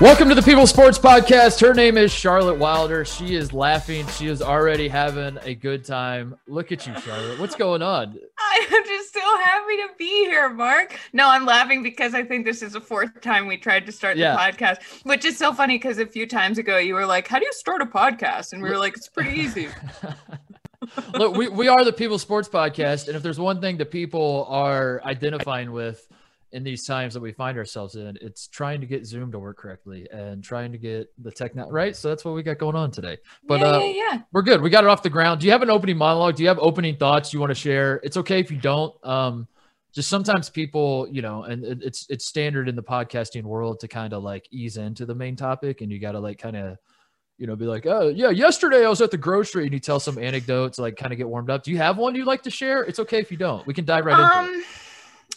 Welcome to the People Sports Podcast. Her name is Charlotte Wilder. She is laughing. She is already having a good time. Look at you, Charlotte. What's going on? I'm just so happy to be here, Mark. No, I'm laughing because I think this is the fourth time we tried to start Yeah. the podcast, which is so funny because a few times ago you were like, How do you start a podcast? And we were like, It's pretty easy. Look, we, we are the People Sports Podcast. And if there's one thing that people are identifying with in these times that we find ourselves in, it's trying to get Zoom to work correctly and trying to get the tech net right. So that's what we got going on today. But yeah, uh, yeah, yeah. we're good. We got it off the ground. Do you have an opening monologue? Do you have opening thoughts you want to share? It's okay if you don't. Um, just sometimes people, you know, and it- it's it's standard in the podcasting world to kind of like ease into the main topic, and you got to like kind of, you know, be like, oh yeah, yesterday I was at the grocery, and you tell some anecdote to like kind of get warmed up. Do you have one you'd like to share? It's okay if you don't. We can dive right into it.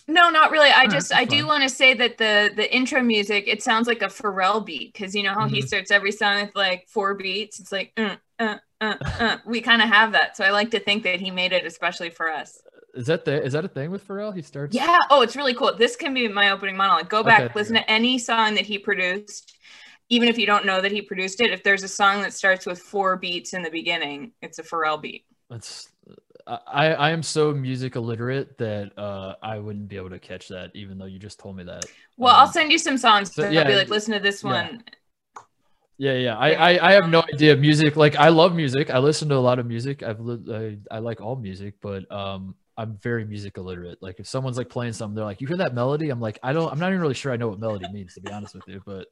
No, not really. I right, just I that's do want to say that the the intro music it sounds like a Pharrell beat because you know how he Mhm. starts every song with like four beats. It's like uh, uh, uh, uh. we kind of have that, so I like to think that he made it especially for us. Is that the is that a thing with Pharrell? He starts. Yeah. Oh, it's really cool. This can be my opening monologue. Go back, Okay. listen to any song that he produced, even if you don't know that he produced it. If there's a song that starts with four beats in the beginning, it's a Pharrell beat. That's I I am so music illiterate that uh I wouldn't be able to catch that, even though you just told me that. Well, Um, I'll send you some songs. so- yeah, I'll be like, listen to this yeah. one. Yeah, yeah. I, I, I have no idea music. Like I love music. I listen to a lot of music. I've li- I, I like all music, but um I'm very music illiterate. Like if someone's like playing something, they're like, "You hear that melody?" I'm like, "I don't. I'm not even really sure I know what melody means, to be honest with you." But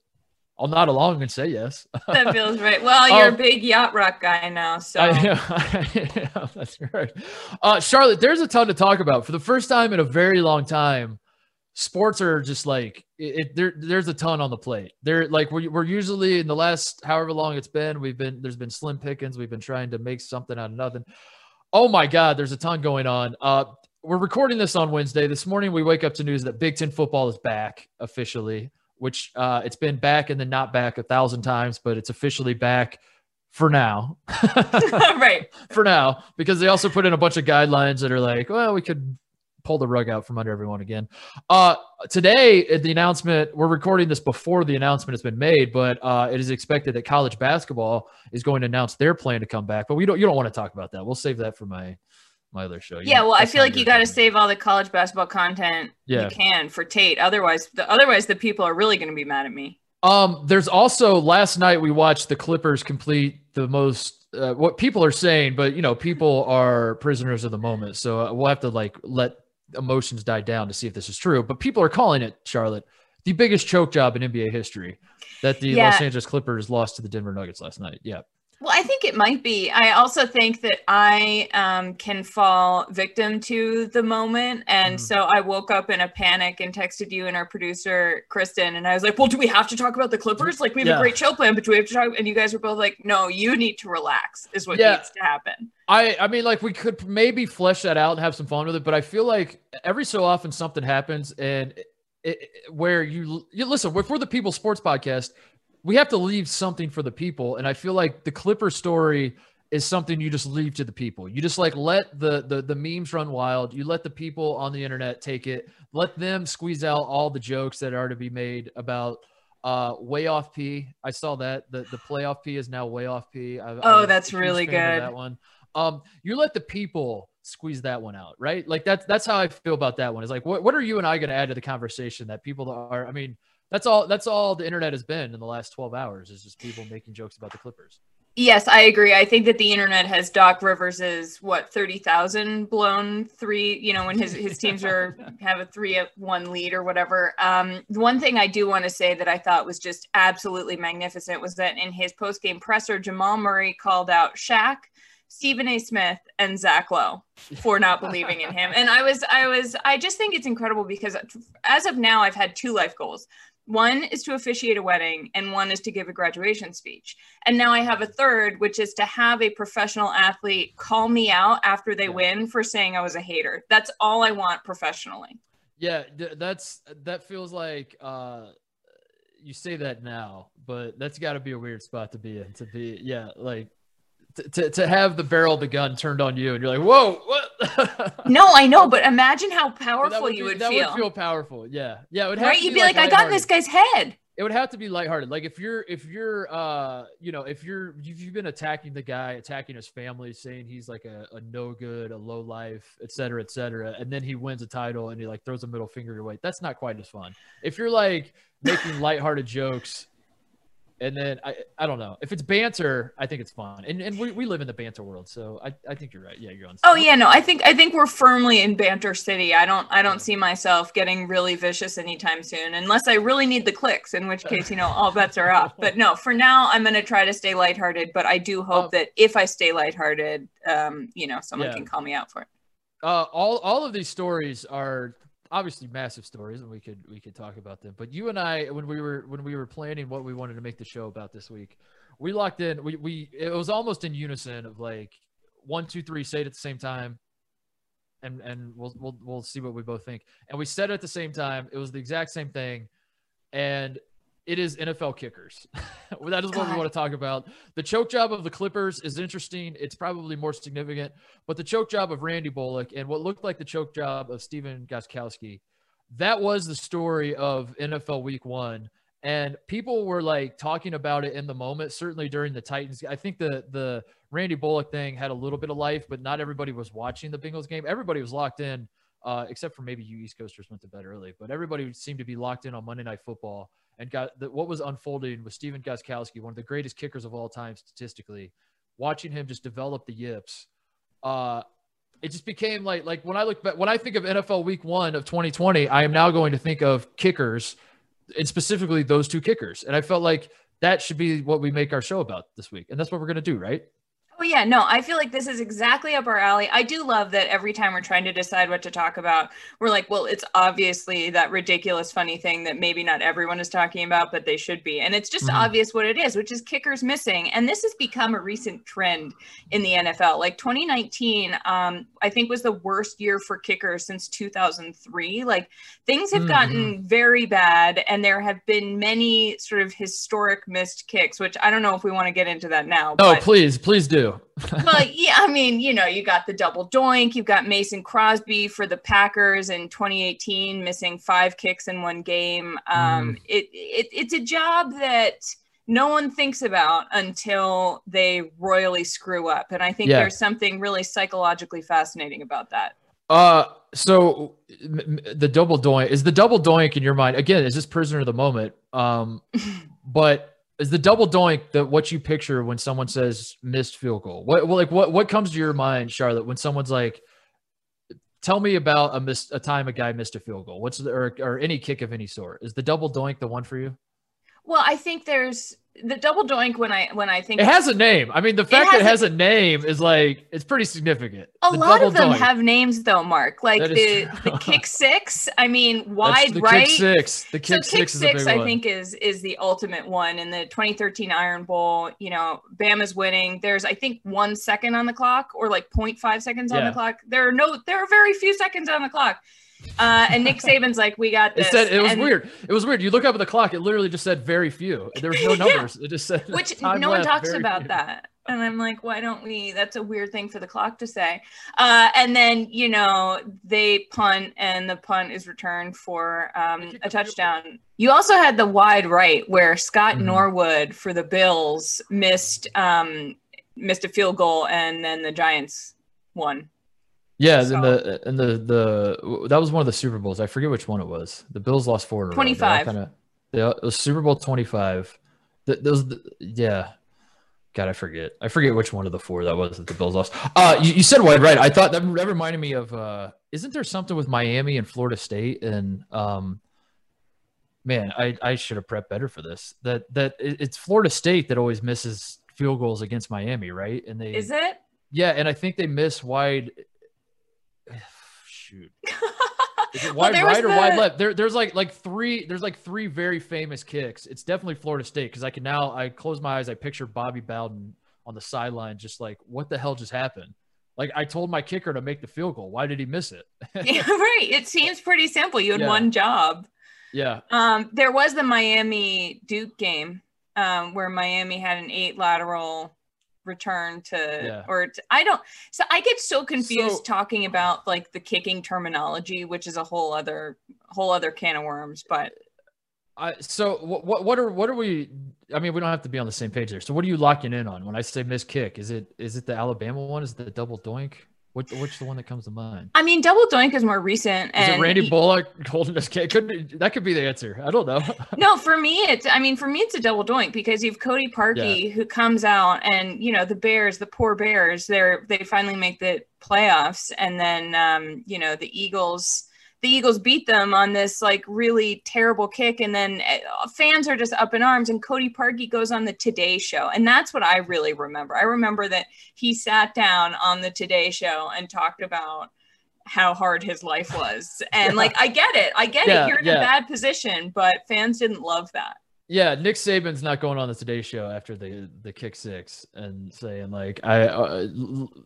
I'll nod along and say yes. That feels right. Well, you're Um, a big yacht rock guy now, so I, yeah, that's right. Uh, Charlotte, there's a ton to talk about. For the first time in a very long time, sports are just like it, it, there. There's a ton on the plate. They're like we're, we're usually in the last however long it's been. We've been there's been slim pickings. We've been trying to make something out of nothing. Oh my God, there's a ton going on. Uh, we're recording this on Wednesday. This morning we wake up to news that Big Ten football is back officially, which uh, it's been back and then not back a thousand times, but it's officially back for now. right. for now because they also put in a bunch of guidelines that are like, well, we could pull the rug out from under everyone again. Uh, today, the announcement, we're recording this before the announcement has been made, but uh, it is expected that college basketball is going to announce their plan to come back. But we don't, you don't want to talk about that. We'll save that for my my other show. You Yeah. know, Well, I feel like you got to save all the college basketball content Yeah. you can for Tate. Otherwise, the otherwise the people are really going to be mad at me. Um, there's also last night we watched the Clippers complete the most uh, what people are saying, but you know, people are prisoners of the moment, so uh, we'll have to like let emotions die down to see if this is true. But people are calling it Charlotte the biggest choke job in NBA history that the Yeah. Los Angeles Clippers lost to the Denver Nuggets last night. Yeah, Well, I think it might be. I also think that I um, can fall victim to the moment. And Mhm. so I woke up in a panic and texted you and our producer, Kristen. And I was like, well, do we have to talk about the Clippers? Like, we have Yeah. a great show plan, but do we have to talk? And you guys were both like, no, you need to relax, is what Yeah. needs to happen. I I mean like we could maybe flesh that out and have some fun with it, but I feel like every so often something happens and it, it, where you you listen. If we're for the People Sports Podcast, we have to leave something for the people, and I feel like the Clipper story is something you just leave to the people. You just like let the the the memes run wild. You let the people on the internet take it. Let them squeeze out all the jokes that are to be made about uh way off P. I saw that the the playoff P is now way off P. I, I Oh, a that's really good. That one. Um, you let the people squeeze that one out, right? Like that's that's how I feel about that one. Is like, what what are you and I going to add to the conversation that people are? I mean, that's all that's all the internet has been in the last twelve hours is just people making jokes about the Clippers. Yes, I agree. I think that the internet has Doc Rivers' what thirty thousand blown three. You know, when his his teams are have a three at one lead or whatever. Um, the one thing I do want to say that I thought was just absolutely magnificent was that in his post game presser, Jamal Murray called out Shaq, Stephen A. Smith, and Zach Lowe for not believing in him. And I was, I was, I just think it's incredible because as of now, I've had two life goals. One is to officiate a wedding, and one is to give a graduation speech. And now I have a third, which is to have a professional athlete call me out after they Yeah. win for saying I was a hater. That's all I want professionally. Yeah, that's that feels like uh you say that now, but that's got to be a weird spot to be in. To be, yeah, like to, to, have the barrel of the gun turned on you, and you're like, whoa, what? No, I know, but imagine how That powerful would you be- would that feel. would feel powerful. Yeah, yeah. It would have right? You'd be like, I got in this guy's head. It would have to be lighthearted. Like if you're if you're uh you know if you're if you've been attacking the guy, attacking his family, saying he's like a, a no good, a low life, et cetera, et cetera, and then he wins a title and he like throws a middle finger your way. That's not quite as fun. If you're like making lighthearted jokes and then I, I don't know if it's banter. I think it's fun, and and we, we live in the banter world, so I, I think you're right. Yeah, you're on. Oh yeah, no, I think I think we're firmly in banter city. I don't I don't see myself getting really vicious anytime soon, unless I really need the clicks. In which case, you know, all bets are off. But no, for now, I'm going to try to stay lighthearted. But I do hope um, that if I stay lighthearted, um, you know, someone yeah. can call me out for it. Uh, all all of these stories are obviously massive stories and we could we could talk about them but you and i when we were when we were planning what we wanted to make the show about this week we locked in we, we it was almost in unison of like one two three say it at the same time and and we'll we'll, we'll see what we both think. And we said it at the same time it was the exact same thing and it is NFL kickers. that is what we want to talk about. The choke job of the Clippers is interesting. It's probably more significant, but the choke job of Randy Bullock and what looked like the choke job of Stephen Gostkowski, that was the story of NFL Week One. And people were like talking about it in the moment. Certainly during the Titans, I think the the Randy Bullock thing had a little bit of life, but not everybody was watching the Bengals game. Everybody was locked in, uh, except for maybe you East Coasters went to bed early. But everybody seemed to be locked in on Monday Night Football and got the, what was unfolding with Stephen Gostkowski, one of the greatest kickers of all time statistically, watching him just develop the yips. Uh, it just became like like when I look back when I think of NFL Week One of 2020, I am now going to think of kickers, and specifically those two kickers. And I felt like that should be what we make our show about this week, and that's what we're going to do, right? Oh yeah, no, I feel like this is exactly up our alley. I do love that every time we're trying to decide what to talk about, we're like, well, it's obviously that ridiculous funny thing that maybe not everyone is talking about, but they should be. And it's just mm-hmm. obvious what it is, which is kickers missing. And this has become a recent trend in the NFL. Like 2019, um, I think was the worst year for kickers since 2003. Like things have mm-hmm. gotten very bad, and there have been many sort of historic missed kicks, which I don't know if we want to get into that now. Oh, but- please, please do well, yeah, I mean, you know, you got the double doink, you've got Mason Crosby for the Packers in 2018, missing five kicks in one game. Um, mm. it, it it's a job that no one thinks about until they royally screw up, and I think yeah. there's something really psychologically fascinating about that. Uh, so the double doink is the double doink in your mind again? Is this prisoner of the moment? Um, but is the double doink that what you picture when someone says missed field goal? What well, like what what comes to your mind, Charlotte, when someone's like, tell me about a miss a time a guy missed a field goal? What's the, or or any kick of any sort? Is the double doink the one for you? Well, I think there's the double doink when I when I think it has a name. I mean, the fact it that it has a, a, name is like it's pretty significant. A the lot of them doink. have names though, Mark. Like the the kick six. I mean, wide the right. Kick six. The kick so six. Kick six, I one. think, is is the ultimate one in the 2013 Iron Bowl. You know, Bama's winning. There's I think one second on the clock or like 0.5 seconds yeah. on the clock. There are no. There are very few seconds on the clock. Uh, and Nick Saban's like, we got this. It said it was and, weird. It was weird. You look up at the clock, it literally just said very few. There was no numbers. yeah. It just said which no one talks about few. that. And I'm like, why don't we? That's a weird thing for the clock to say. Uh, and then you know they punt, and the punt is returned for um, a touchdown. You also had the wide right where Scott mm-hmm. Norwood for the Bills missed um, missed a field goal, and then the Giants won. Yeah, so. and the and the the that was one of the Super Bowls. I forget which one it was. The Bills lost four. Twenty five. Kind of. Yeah, it was Super Bowl twenty five. Those, yeah. God, I forget. I forget which one of the four that was that the Bills lost. Uh, you, you said wide right. I thought that, that reminded me of. Uh, isn't there something with Miami and Florida State and um, man, I I should have prepped better for this. That that it's Florida State that always misses field goals against Miami, right? And they is it? Yeah, and I think they miss wide shoot. Is it wide well, right or the... wide left? There, there's like like three. There's like three very famous kicks. It's definitely Florida State because I can now. I close my eyes. I picture Bobby Bowden on the sideline, just like what the hell just happened. Like I told my kicker to make the field goal. Why did he miss it? yeah, right. It seems pretty simple. You had yeah. one job. Yeah. Um, there was the Miami Duke game um, where Miami had an eight lateral return to yeah. or to, I don't so I get so confused so, talking about like the kicking terminology which is a whole other whole other can of worms but I, so what what are what are we? I mean, we don't have to be on the same page there. So what are you locking in on when I say miss kick? Is it is it the Alabama one? Is it the double doink? Which which the one that comes to mind? I mean, double doink is more recent. Is it Randy he, Bullock holding his kick? Could that could be the answer? I don't know. no, for me, it's. I mean, for me, it's a double doink because you have Cody Parkey yeah. who comes out and you know the Bears, the poor Bears, they're they finally make the playoffs, and then um, you know the Eagles the Eagles beat them on this like really terrible kick. And then uh, fans are just up in arms. And Cody Parkey goes on the Today Show. And that's what I really remember. I remember that he sat down on the Today Show and talked about how hard his life was. And like, I get it. I get yeah, it. You're in yeah. a bad position, but fans didn't love that. Yeah, Nick Saban's not going on the Today Show after the the kick six and saying like I, uh,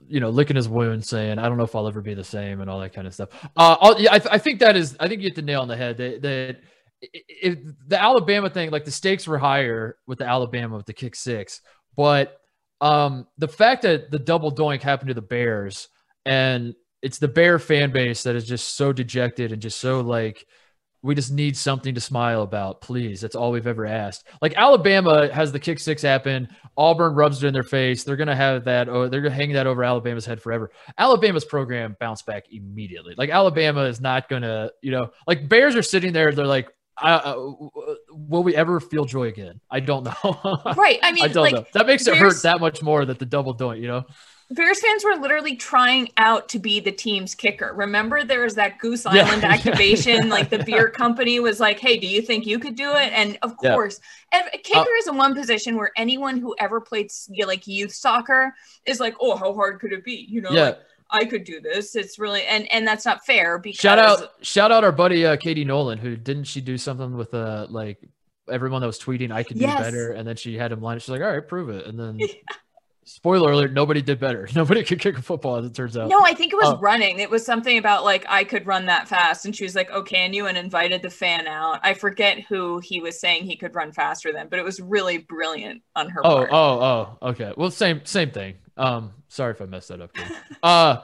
you know, licking his wound, saying I don't know if I'll ever be the same and all that kind of stuff. Uh, yeah, I, th- I think that is I think you hit the nail on the head that that if the Alabama thing, like the stakes were higher with the Alabama with the kick six, but um, the fact that the double doink happened to the Bears and it's the Bear fan base that is just so dejected and just so like we just need something to smile about, please. That's all we've ever asked. Like Alabama has the kick six happen. Auburn rubs it in their face. They're gonna have that. Oh, they're gonna hang that over Alabama's head forever. Alabama's program bounced back immediately. Like Alabama is not gonna, you know, like Bears are sitting there. They're like, uh, will we ever feel joy again? I don't know. right. I mean, I don't like, know. That makes it hurt that much more that the double don't, you know? Bears fans were literally trying out to be the team's kicker. Remember, there was that Goose Island yeah, activation. Yeah. Like the beer company was like, "Hey, do you think you could do it?" And of course, yeah. kicker uh, is a one position where anyone who ever played like youth soccer is like, "Oh, how hard could it be?" You know, yeah. Like, I could do this. It's really and and that's not fair. Because shout out, shout out our buddy uh, Katie Nolan, who didn't she do something with uh like everyone that was tweeting I could do better, and then she had him line. She's like, "All right, prove it," and then. Spoiler alert, nobody did better. Nobody could kick a football, as it turns out. No, I think it was uh, running. It was something about like, I could run that fast. And she was like, oh, can you? And invited the fan out. I forget who he was saying he could run faster than, but it was really brilliant on her oh, part. Oh, oh, okay. Well, same, same thing. Um, sorry if I messed that up. uh,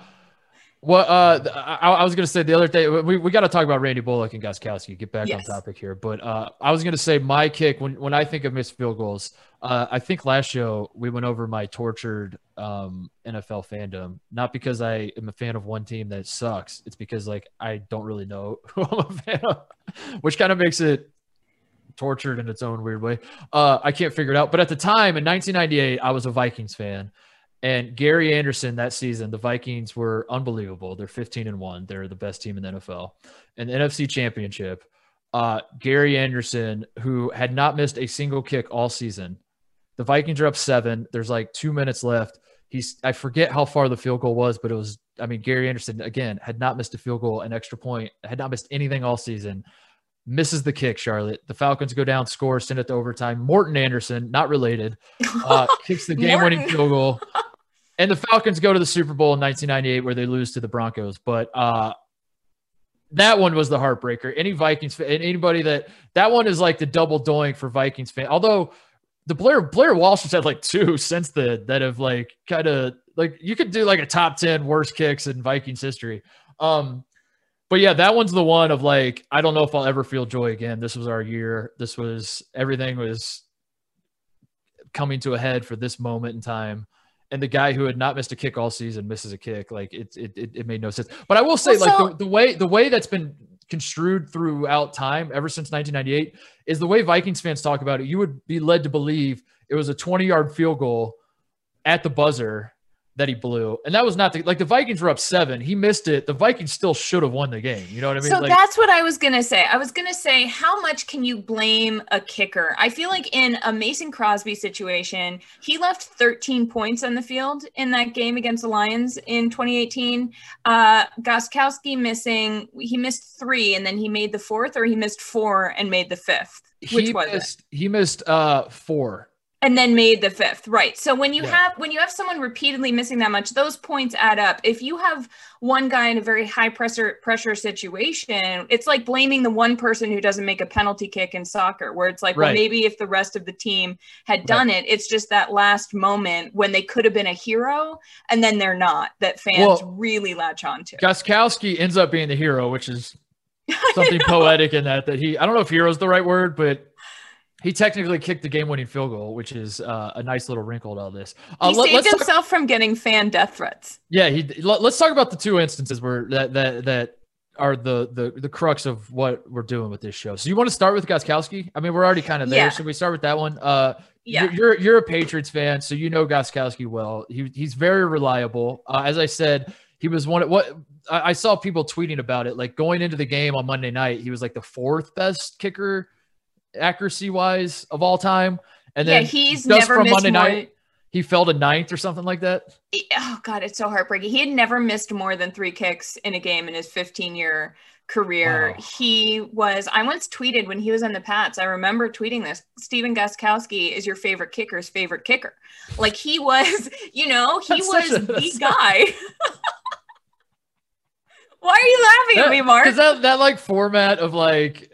what uh, I, I, was gonna say the other day we, we got to talk about Randy Bullock and Gostkowski. Get back yes. on topic here, but uh, I was gonna say my kick when when I think of missed field goals, uh, I think last show we went over my tortured um, NFL fandom. Not because I am a fan of one team that sucks. It's because like I don't really know who I'm a fan of, which kind of makes it tortured in its own weird way. Uh, I can't figure it out. But at the time in 1998, I was a Vikings fan. And Gary Anderson that season, the Vikings were unbelievable. They're 15 and 1. They're the best team in the NFL. And the NFC championship, uh, Gary Anderson, who had not missed a single kick all season. The Vikings are up seven. There's like two minutes left. He's I forget how far the field goal was, but it was I mean, Gary Anderson again had not missed a field goal, an extra point, had not missed anything all season. Misses the kick, Charlotte. The Falcons go down, score, send it to overtime. Morten Andersen, not related, uh, kicks the game winning field goal. And the Falcons go to the Super Bowl in 1998 where they lose to the Broncos. But uh, that one was the heartbreaker. Any Vikings anybody that that one is like the double doink for Vikings fan. Although the Blair Blair Walsh has had like two since then that have like kind of like you could do like a top 10 worst kicks in Vikings history. Um, but yeah, that one's the one of like, I don't know if I'll ever feel joy again. This was our year. This was everything was coming to a head for this moment in time and the guy who had not missed a kick all season misses a kick. Like it, it, it made no sense. But I will say, well, so- like the, the way the way that's been construed throughout time, ever since 1998, is the way Vikings fans talk about it. You would be led to believe it was a 20 yard field goal at the buzzer that he blew. And that was not the like the Vikings were up seven. He missed it. The Vikings still should have won the game. You know what I mean? So like, that's what I was gonna say. I was gonna say, how much can you blame a kicker? I feel like in a Mason Crosby situation, he left 13 points on the field in that game against the Lions in 2018. Uh Gostkowski missing, he missed three and then he made the fourth, or he missed four and made the fifth. Which he was missed, it? He missed uh four and then made the fifth right so when you yeah. have when you have someone repeatedly missing that much those points add up if you have one guy in a very high pressure pressure situation it's like blaming the one person who doesn't make a penalty kick in soccer where it's like right. well maybe if the rest of the team had done right. it it's just that last moment when they could have been a hero and then they're not that fans well, really latch on to Gostkowski ends up being the hero which is something poetic in that. That he, I don't know if hero is the right word, but he technically kicked the game-winning field goal, which is uh, a nice little wrinkle to all this. Uh, he let, saved himself talk, from getting fan death threats. Yeah, he. Let, us talk about the two instances where that that that are the the the crux of what we're doing with this show. So you want to start with Gostkowski? I mean, we're already kind of there. Yeah. Should we start with that one? Uh, yeah. You're, you're, you're a Patriots fan, so you know Gostkowski well. He he's very reliable. Uh, as I said, he was one of what I, I saw people tweeting about it. Like going into the game on Monday night, he was like the fourth best kicker accuracy wise of all time. And then yeah, he's never from Monday more... night, he fell to ninth or something like that. Oh god, it's so heartbreaking. He had never missed more than three kicks in a game in his 15 year career. Wow. He was, I once tweeted when he was on the Pats, I remember tweeting this Stephen Gostkowski is your favorite kicker's favorite kicker. Like he was, you know, he that's was a, the guy. Why are you laughing that, at me, Mark? Is that that like format of like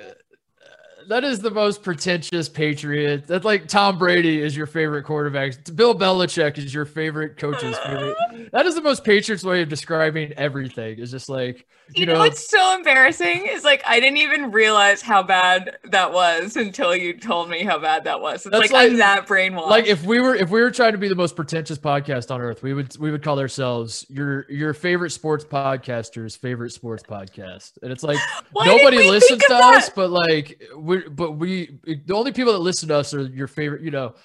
that is the most pretentious Patriot. That's like Tom Brady is your favorite quarterback. Bill Belichick is your favorite coach's favorite. That is the most Patriots way of describing everything. It's just like you, you know, know what's so embarrassing is like I didn't even realize how bad that was until you told me how bad that was. It's like, like, I'm that brainwashed. Like if we were if we were trying to be the most pretentious podcast on earth, we would we would call ourselves your your favorite sports podcaster's favorite sports podcast. And it's like nobody listens to that? us, but like we but we the only people that listen to us are your favorite, you know.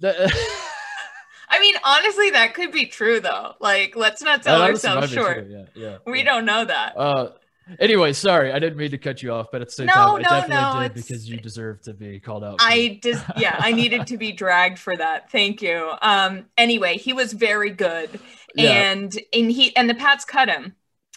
That, I mean, honestly, that could be true though. Like, let's not sell ourselves short. Yeah, yeah. We yeah. don't know that. Uh, anyway, sorry, I didn't mean to cut you off, but at the same no, time, I no, definitely no, did because you deserve to be called out. I just, yeah, I needed to be dragged for that. Thank you. Um, anyway, he was very good, yeah. and and he and the Pats cut him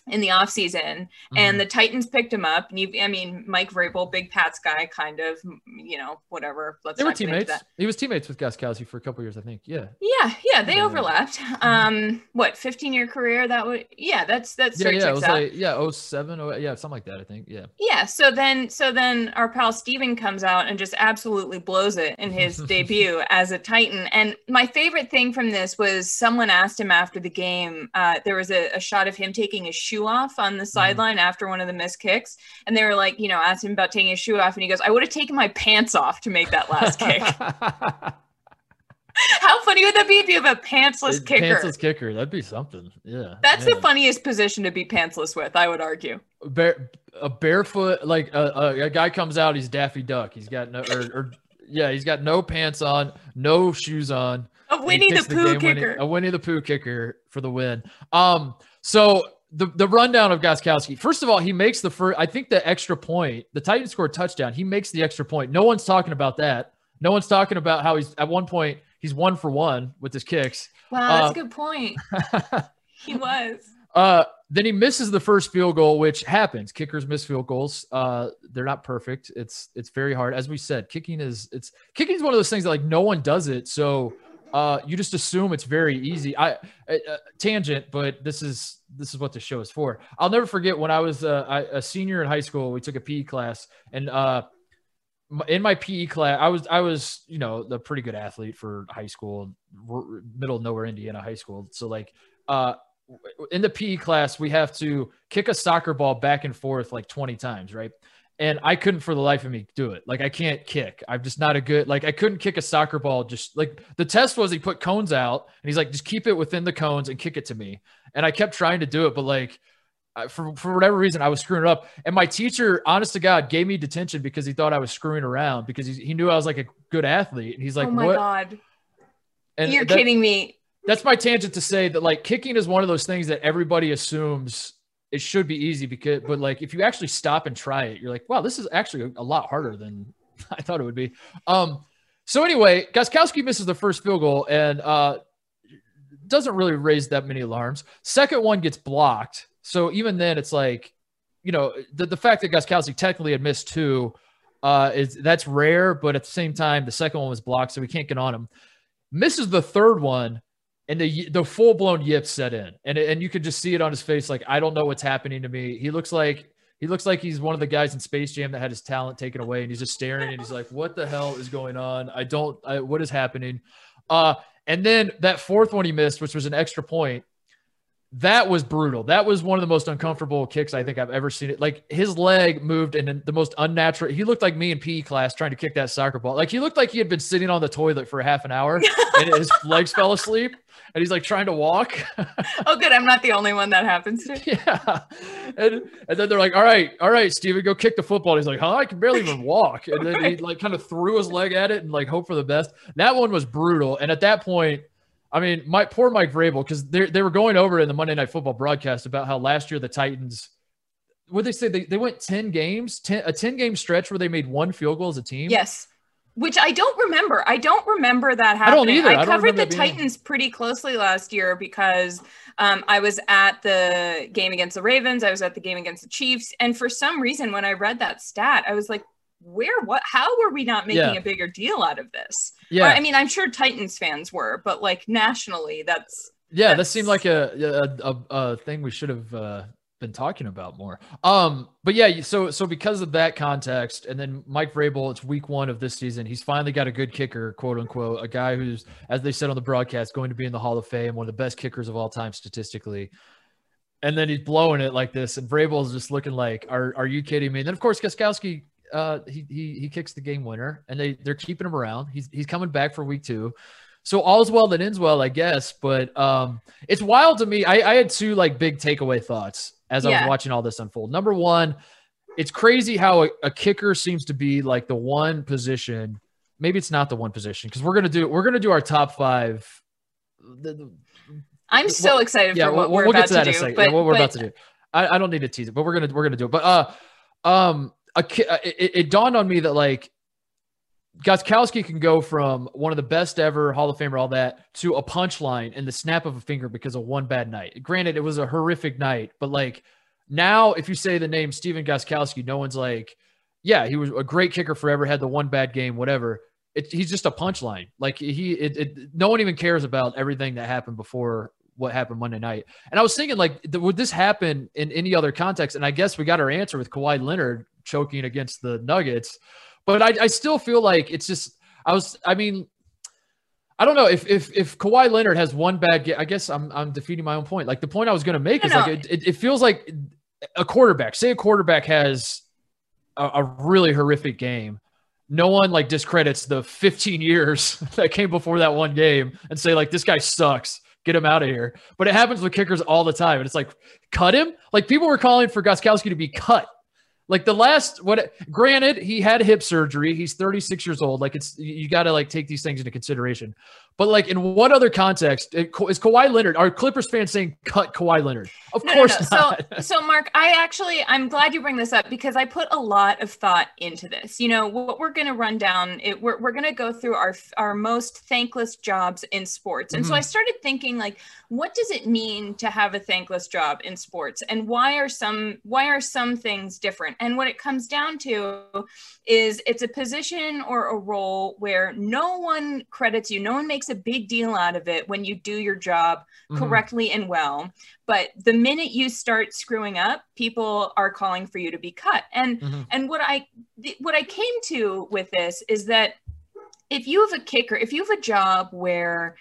in the off season mm-hmm. and the Titans picked him up. And you, I mean, Mike Vrabel, big Pats guy, kind of, you know, whatever. Let's they were teammates. He was teammates with Gus Gostkowski for a couple years, I think. Yeah. Yeah. Yeah. They yeah. overlapped. Mm-hmm. Um, what, 15 year career? That would, yeah, that's, that's, yeah, yeah. It was out. like, yeah, 07, oh, yeah, something like that, I think. Yeah. Yeah. So then, so then our pal Steven comes out and just absolutely blows it in his debut as a Titan. And my favorite thing from this was someone asked him after the game, uh, there was a, a shot of him taking a shoe off on the mm-hmm. sideline mm-hmm. after one of the missed kicks. And they were like, you know, asked him about taking his shoe off. And he goes, I would have taken my pants off to make that last kick. How funny would that be if you have a pantsless kicker? Pantsless kicker. That'd be something. Yeah. That's man. the funniest position to be pantsless with, I would argue. Bare, a barefoot, like a, a, a, guy comes out, he's Daffy Duck. He's got no, or, or yeah, he's got no pants on, no shoes on. A Winnie the Pooh kicker. Winnie, a Winnie the Pooh kicker for the win. Um, so the the rundown of Gostkowski. First of all, he makes the first. I think the extra point. The Titans scored touchdown. He makes the extra point. No one's talking about that. No one's talking about how he's at one point he's one for one with his kicks. Wow, that's uh, a good point. he was. Uh, then he misses the first field goal, which happens. Kickers miss field goals. Uh, they're not perfect. It's it's very hard. As we said, kicking is it's kicking is one of those things that like no one does it. So uh, you just assume it's very easy. I uh, tangent, but this is this is what the show is for. I'll never forget when I was uh, a senior in high school. We took a PE class, and uh, in my PE class, I was I was you know the pretty good athlete for high school, middle of nowhere, Indiana high school. So like uh, in the PE class, we have to kick a soccer ball back and forth like twenty times, right? And I couldn't for the life of me do it. Like I can't kick. I'm just not a good like I couldn't kick a soccer ball. Just like the test was, he put cones out and he's like, just keep it within the cones and kick it to me. And I kept trying to do it, but like for for whatever reason, I was screwing it up. And my teacher, honest to God, gave me detention because he thought I was screwing around because he, he knew I was like a good athlete. And he's like, "Oh my what? god, and you're that, kidding me." That's my tangent to say that like kicking is one of those things that everybody assumes it should be easy because but like if you actually stop and try it you're like wow this is actually a lot harder than i thought it would be. Um so anyway Gostkowski misses the first field goal and uh doesn't really raise that many alarms. Second one gets blocked. So even then it's like you know the, the fact that Gostkowski technically had missed two uh is that's rare but at the same time the second one was blocked so we can't get on him. Misses the third one and the the full blown yip set in, and and you could just see it on his face. Like I don't know what's happening to me. He looks like he looks like he's one of the guys in Space Jam that had his talent taken away, and he's just staring and he's like, "What the hell is going on? I don't. I, what is happening?" Uh, and then that fourth one he missed, which was an extra point. That was brutal. That was one of the most uncomfortable kicks I think I've ever seen it. Like his leg moved in the most unnatural. He looked like me in PE class trying to kick that soccer ball. Like he looked like he had been sitting on the toilet for half an hour and his legs fell asleep and he's like trying to walk. oh, good. I'm not the only one that happens to. Yeah. And, and then they're like, all right, all right, Steven, go kick the football. And he's like, huh? I can barely even walk. And then he like kind of threw his leg at it and like hope for the best. That one was brutal. And at that point, I mean, my poor Mike Vrabel, because they they were going over in the Monday Night Football broadcast about how last year the Titans, what they say, they, they went 10 games, 10, a 10 game stretch where they made one field goal as a team. Yes. Which I don't remember. I don't remember that happening. I don't either. I, I covered the Titans pretty closely last year because um, I was at the game against the Ravens. I was at the game against the Chiefs. And for some reason, when I read that stat, I was like, where what how were we not making yeah. a bigger deal out of this yeah. Or, i mean i'm sure titans fans were but like nationally that's yeah that's... that seemed like a a, a, a thing we should have uh, been talking about more. Um but yeah so so because of that context and then mike vrabel it's week one of this season he's finally got a good kicker quote unquote a guy who's as they said on the broadcast going to be in the hall of fame one of the best kickers of all time statistically. And then he's blowing it like this, and Vrabel's just looking like, "Are are you kidding me?" And then of course Gostkowski uh, he, he he kicks the game winner, and they they're keeping him around. He's he's coming back for week two, so all's well that ends well, I guess. But um, it's wild to me. I, I had two like big takeaway thoughts as yeah. I was watching all this unfold. Number one, it's crazy how a, a kicker seems to be like the one position. Maybe it's not the one position because we're gonna do we're gonna do our top five. I'm so well, excited yeah, for what we'll, we're we'll about to, to do. But, yeah, what we're but, about to do. I, I don't need to tease it, but we're gonna we're gonna do it. But uh, um, a, uh, it, it dawned on me that like Gostkowski can go from one of the best ever Hall of Famer, all that, to a punchline in the snap of a finger because of one bad night. Granted, it was a horrific night, but like now, if you say the name Stephen Gostkowski, no one's like, yeah, he was a great kicker forever, had the one bad game, whatever. It, he's just a punchline. Like he, it, it, no one even cares about everything that happened before what happened Monday night. And I was thinking, like, would this happen in any other context? And I guess we got our answer with Kawhi Leonard choking against the Nuggets. But I, I still feel like it's just I was I mean I don't know if if if Kawhi Leonard has one bad game. I guess I'm I'm defeating my own point. Like the point I was going to make is like it, it, feels like a quarterback. Say a quarterback has a, a, really horrific game. No one like discredits the 15 years that came before that one game and say like this guy sucks. Get him out of here. But it happens with kickers all the time, and it's like cut him. Like people were calling for Gostkowski to be cut like the last what granted he had hip surgery. He's 36 years old. Like it's you got to like take these things into consideration but like in what other context is Kawhi Leonard are Clippers fans saying cut Kawhi Leonard of no, course no, no. not. so so Mark I actually I'm glad you bring this up because I put a lot of thought into this you know what we're going to run down it, we're, we're going to go through our our most thankless jobs in sports and mm-hmm. so I started thinking like what does it mean to have a thankless job in sports and why are some why are some things different and what it comes down to is it's a position or a role where no one credits you no one makes a big deal out of it when you do your job mm-hmm. correctly and well but the minute you start screwing up people are calling for you to be cut and mm-hmm. and what i what i came to with this is that if you have a kicker if you have a job where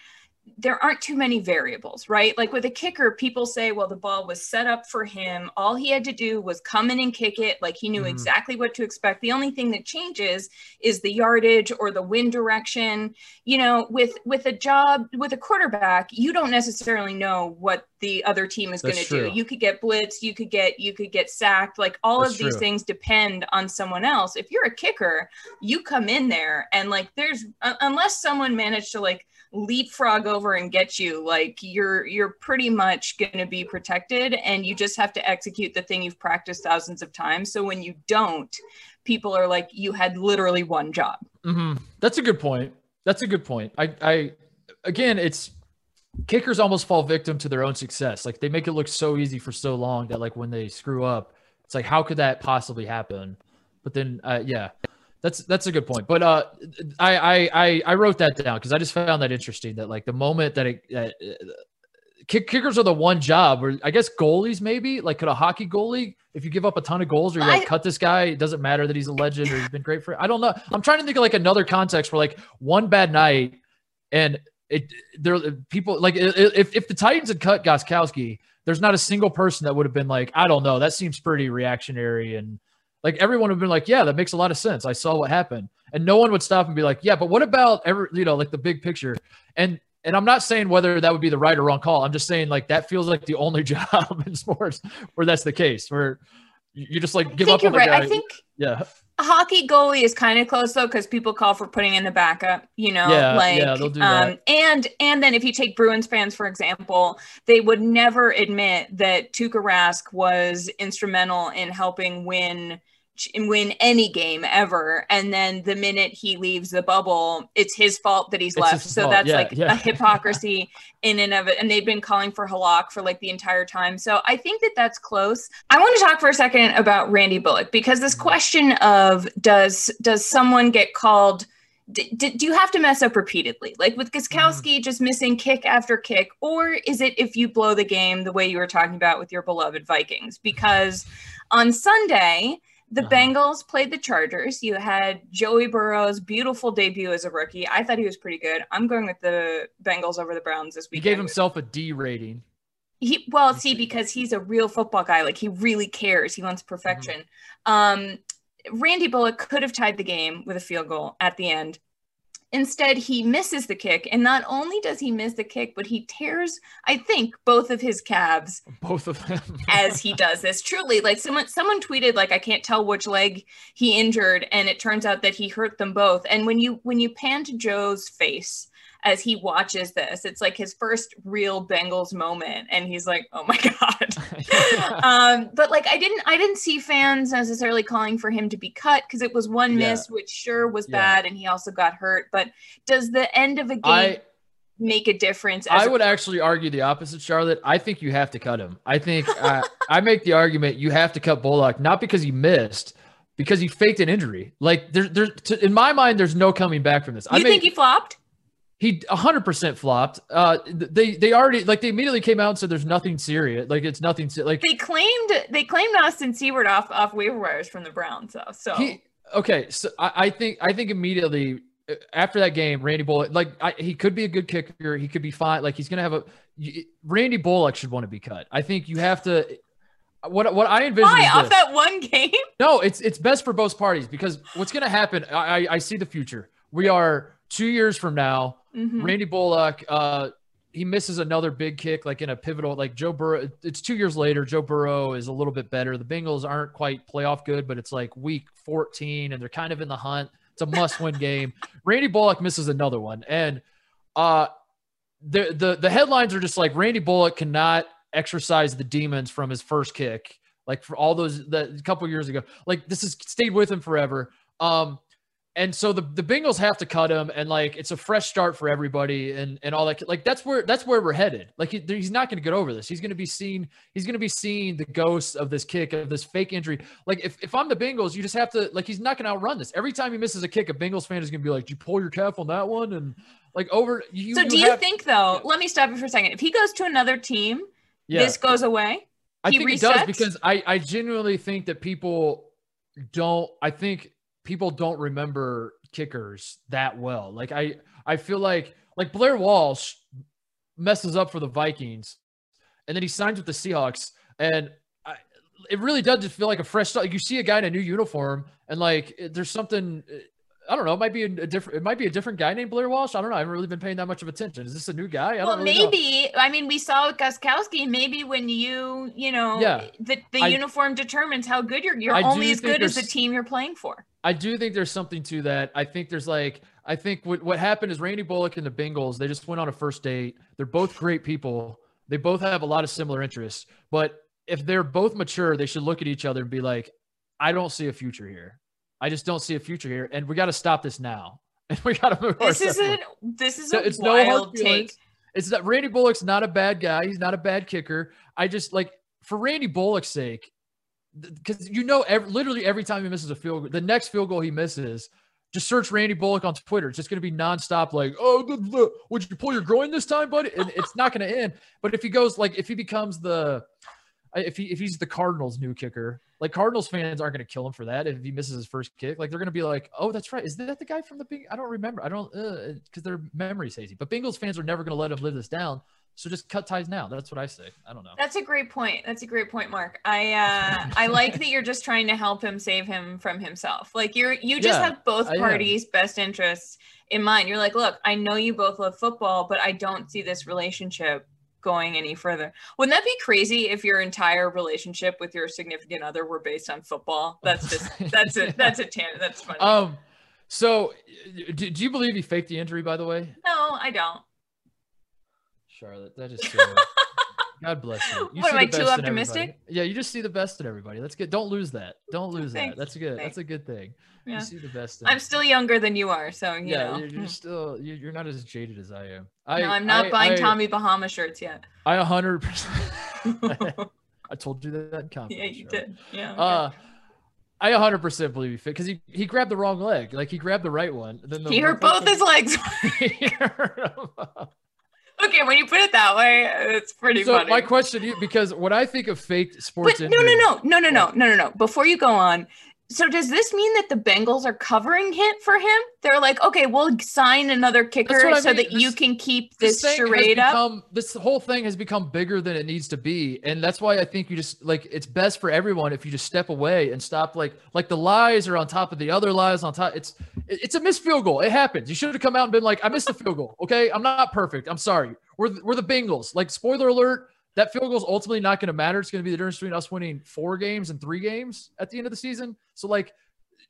there aren't too many variables, right? Like with a kicker, people say, well, the ball was set up for him. All he had to do was come in and kick it. Like he knew mm-hmm. exactly what to expect. The only thing that changes is the yardage or the wind direction. You know, with with a job with a quarterback, you don't necessarily know what the other team is going to do. You could get blitzed, you could get you could get sacked. Like all That's of these true. things depend on someone else. If you're a kicker, you come in there and like there's uh, unless someone managed to like leapfrog over and get you. Like you're you're pretty much going to be protected and you just have to execute the thing you've practiced thousands of times. So when you don't people are like you had literally one job. Mm-hmm. that's a good point. That's a good point. I i again it's kickers almost fall victim to their own success. Like they make it look so easy for so long that like when they screw up it's like how could that possibly happen? But then uh, yeah that's that's a good point. But uh, I I I wrote that down because I just found that interesting. That like the moment that it. Uh, kick, kickers are the one job or I guess goalies maybe like could a hockey goalie if you give up a ton of goals or you like I, cut this guy it doesn't matter that he's a legend or he's been great for I don't know I'm trying to think of like another context where like one bad night and it there people like if if the Titans had cut Gostkowski there's not a single person that would have been like, I don't know, that seems pretty reactionary. And like everyone would have been like, yeah, that makes a lot of sense. I saw what happened. And no one would stop and be like, yeah, but what about every, you know, like the big picture? And and I'm not saying whether that would be the right or wrong call. I'm just saying like that feels like the only job in sports where that's the case, where you just like give up on the right. guy. I think yeah. A hockey goalie is kind of close though because people call for putting in the backup you know Yeah, like yeah, they'll do um that. and and then if you take bruins fans for example they would never admit that Tuukka Rask was instrumental in helping win win any game ever and then the minute he leaves the bubble it's his fault that he's It's left. So fault. that's Yeah, like yeah. a hypocrisy in and of it and they've been calling for halak for like the entire time. So i think that that's close. I want to talk for a second about randy bullock because this question of does does someone get called d- d- do you have to mess up repeatedly? Like with Gostkowski mm-hmm. just missing kick after kick or is it if you blow the game the way you were talking about with your beloved vikings? Because on sunday the Uh-huh. Bengals played the Chargers. You had Joey Burrow's beautiful debut as a rookie. I thought he was pretty good. I'm going with the Bengals over the Browns this week. He gave himself a D rating. He well, see, because he's a real football guy. Like he really cares. He wants perfection. Um, Randy Bullock could have tied the game with a field goal at the end. Instead, he misses the kick, and not only does he miss the kick, but he tears, I think, both of his calves Both of them. as he does this. Truly, like someone someone tweeted, like I can't tell which leg he injured, and it turns out that he hurt them both. And when you when you pan to Joe's face as he watches this, it's like his first real Bengals moment, and he's like, "Oh my god." um, but like I didn't I didn't see fans necessarily calling for him to be cut because it was one Yeah. miss, which sure was Yeah. bad, and he also got hurt. But does the end of a game I make a difference? As I a- would actually argue the opposite, Charlotte. I think you have to cut him. I think uh, I make the argument you have to cut Bullock, not because he missed, because he faked an injury. Like there's, there's, to, in my mind, there's no coming back from this. I you make, think he flopped? He 100% flopped. Uh, they, they already like they immediately came out and said there's nothing serious. Like it's nothing. se- Like They claimed they claimed Austin Seibert off off waiver wires from the Browns though. So he, okay, so I, I think I think immediately uh, after that game, Randy Bullock, like I, he could be a good kicker. He could be fine. Like he's gonna have a. Randy Bullock should want to be cut. I think you have to. What what I envision why off that one game? No, it's it's best for both parties because what's going to happen? I, I I see the future. We are two years from now. Mhm. Randy Bullock, uh, he misses another big kick, like in a pivotal, like Joe Burrow. It's two years later. Joe Burrow is a little bit better. The Bengals aren't quite playoff good, but it's like week 14, and they're kind of in the hunt. It's a must-win game. Randy Bullock misses another one, and uh, the the the headlines are just like Randy Bullock cannot exercise the demons from his first kick, like for all those that a couple years ago. Like this has stayed with him forever. Um, and so the, the Bengals have to cut him, and like it's a fresh start for everybody, and and all that. Like that's where that's where we're headed. Like he, he's not going to get over this. He's going to be seen. He's going to be seeing the ghosts of this kick of this fake injury. Like if, if I'm the Bengals, you just have to like he's not going to outrun this. Every time he misses a kick, a Bengals fan is going to be like, "Did you pull your calf on that one?" And like over. You, so do you have- think though? yeah. Let me stop you for a second. If he goes to another team, Yeah. this goes away. I he think it does because I, I genuinely think that people don't I think people don't remember kickers that well. Like I I feel like like Blair Walsh messes up for the Vikings and then he signs with the Seahawks and I, it really does just feel like a fresh start. Like you see a guy in a new uniform and like there's something I don't know. It might be a, a different. It might be a different guy named Blair Walsh. I don't know. I haven't really been paying that much of attention. Is this a new guy? I Well, really know. maybe. I mean, we saw with Gostkowski. Maybe when you, you know, Yeah. the, the I- uniform determines how good you're. You're I only as good as the team you're playing for. I do think there's something to that. I think there's like I think what what happened is Randy Bullock and the Bengals, they just went on a first date. They're both great people. They both have a lot of similar interests. But if they're both mature, they should look at each other and be like, I don't see a future here. I just don't see a future here. And we got to stop this now. And we got to move This is separate- this is a it's no hard wild take. It's that Randy Bullock's not a bad guy. He's not a bad kicker. I just like for Randy Bullock's sake, because you know, ev literally every time he misses a field goal, the next field goal he misses, just search Randy Bullock on Twitter. It's just going to be nonstop, like, oh, would you pull your groin this time, buddy? And it's not going to end. But if he goes, like, if he becomes the, uh, if he if he's the Cardinals' new kicker, like Cardinals fans aren't going to kill him for that. If he misses his first kick, like they're going to be like, "Oh, that's right. Is that the guy from the big? I don't remember. I don't uh, because their memory's hazy." But Bengals fans are never going to let him live this down. So just cut ties now. That's what I say. I don't know. That's a great point. That's a great point, Mark. I uh I like that you're just trying to help him save him from himself. Like you're you just Yeah, have both parties' best interests in mind. You're like, look, I know you both love football, but I don't see this relationship going any further. Wouldn't that be crazy if your entire relationship with your significant other were based on football? That's just that's a that's a tan that's funny. Um, so do, do you believe he faked the injury? By the way, no, I don't. Charlotte, that is. So, God bless you. you What, am I the too optimistic? Yeah, you just see the best in everybody. That's good. Don't lose that. Don't lose Thanks, that. That's good. thanks. That's a good thing. Yeah. You see the best. In I'm still younger than you are, so you yeah, know. you're, you're still you're, not as jaded as I am. I, no, I'm not I- buying I, Tommy Bahama shirts yet. I hundred percent. I told you that in confidence. yeah, you Charlotte. did. Yeah. okay. Uh, I a hundred percent believe he fit because he he grabbed the wrong leg. Like he grabbed the right one. Then the he hurt both his legs. He hurt him. okay, when you put it that way, it's pretty so funny. my question to you, because when I think of faked but sports, no, no, no, no, no, no, no, no, no. Before you go on, so does this mean that the Bengals are covering hit for him? They're like, okay, we'll sign another kicker so mean. that you can keep this, thing has charade up. This whole thing has become bigger than it needs to be, and that's why I think you just like it's best for everyone if you just step away and stop like like the lies are on top of the other lies on top. It's it's a missed field goal. It happens. You should have come out and been like, I missed the field goal. Okay, I'm not perfect. I'm sorry. We're the, we're the Bengals. Like spoiler alert. That field goal is ultimately not going to matter. It's going to be the difference between us winning four games and three games at the end of the season. So like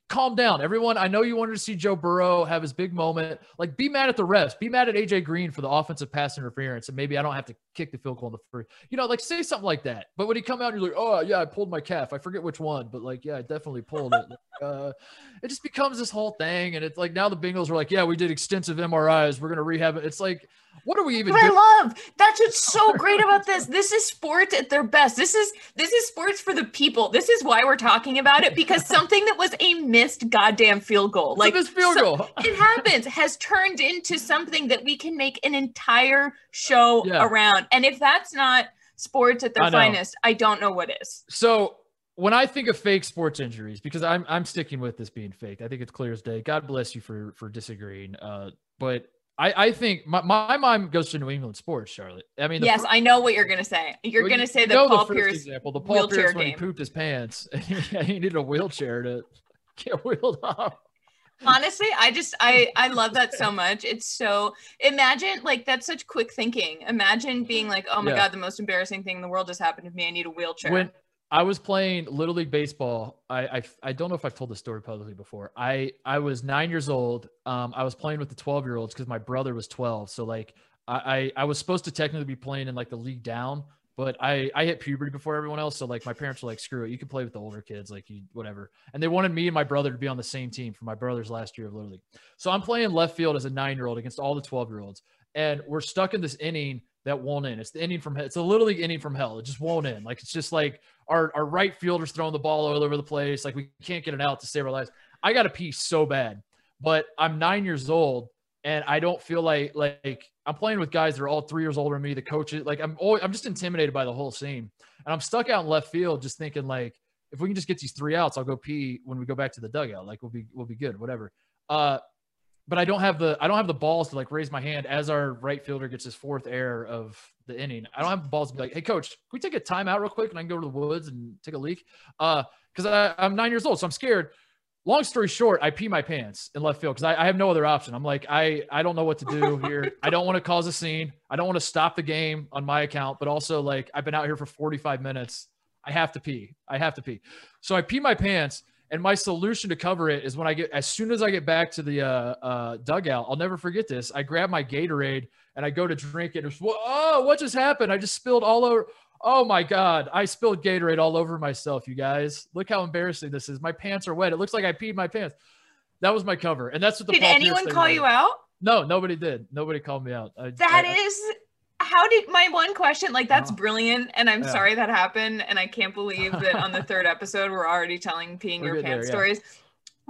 calm down, everyone. I know you wanted to see Joe Burrow have his big moment. Like, be mad at the refs. Be mad at AJ Green for the offensive pass interference, and maybe I don't have to kick the field goal in the first. You know, like say something like that. But when he come out, you're like, oh yeah, I pulled my calf. I forget which one, but like, yeah, I definitely pulled it. Uh, it just becomes this whole thing, and it's like now the Bengals are like, yeah, we did extensive MRIs. We're gonna rehab it. It's like, what are we even But doing? I love that's what's so great about this. This is sports at their best. This is this is sports for the people. This is why we're talking about it because something that was a missed goddamn field goal, Like like this field so- goal. it happens, has turned into something that we can make an entire show Yeah. around. And if that's not sports at their I finest, I don't know what is. So when I think of fake sports injuries, because I'm I'm sticking with this being fake, I think it's clear as day. God bless you for for disagreeing. Uh, but I I think my, my mind goes to New England sports, Charlotte. I mean, yes, fir- I know what you're gonna say. You're well, gonna you- say that the Paul first Pierce example, the Paul Pierce when he game. pooped his pants, and he needed a wheelchair to get wheeled off. honestly i just i i love that so much it's so imagine like that's such quick thinking imagine being like oh my Yeah. god the most embarrassing thing in the world just happened to me i need a wheelchair When I was playing little league baseball, I, I I don't know if I've told this story publicly before. I I was nine years old. Um, I was playing with the twelve year olds because my brother was twelve. So like I, I I was supposed to technically be playing in like the league down, but I I hit puberty before everyone else. So like my parents were like, screw it, you can play with the older kids, like you whatever. And they wanted me and my brother to be on the same team for my brother's last year of little league. So I'm playing left field as a nine year old against all the twelve year olds, and we're stuck in this inning that won't in. It's the inning from hell. it's a little league inning from hell. It just won't in. Like it's just like our, our right fielder's throwing the ball all over the place. Like we can't get it out to save our lives. I got a pee so bad, but I'm nine years old and I don't feel like like I'm playing with guys that are all three years older than me. The coaches, like I'm always, I'm just intimidated by the whole scene, and I'm stuck out in left field, just thinking like if we can just get these three outs, I'll go pee when we go back to the dugout. Like we'll be we'll be good, whatever. Uh, but I don't have the I don't have the balls to like raise my hand as our right fielder gets his fourth error of the inning. I don't have the balls to be like, hey coach, can we take a timeout real quick and I can go to the woods and take a leak? Uh, because I'm nine years old, so I'm scared. Long story short, I pee my pants in left field because I, I have no other option. I'm like, I I don't know what to do here. I don't want to cause a scene. I don't want to stop the game on my account, but also like I've been out here for 45 minutes. I have to pee. I have to pee. So I pee my pants. And my solution to cover it is when I get, as soon as I get back to the uh, uh, dugout, I'll never forget this. I grab my Gatorade and I go to drink it. It's, oh, what just happened? I just spilled all over. Oh my God. I spilled Gatorade all over myself, you guys. Look how embarrassing this is. My pants are wet. It looks like I peed my pants. That was my cover. And that's what the did Paul anyone call was. you out No, nobody did. Nobody called me out. I, That I- is how did my one question like that's Oh. brilliant and i'm Yeah. sorry that happened and i can't believe that on the third episode we're already telling peeing We're your pants there, yeah. stories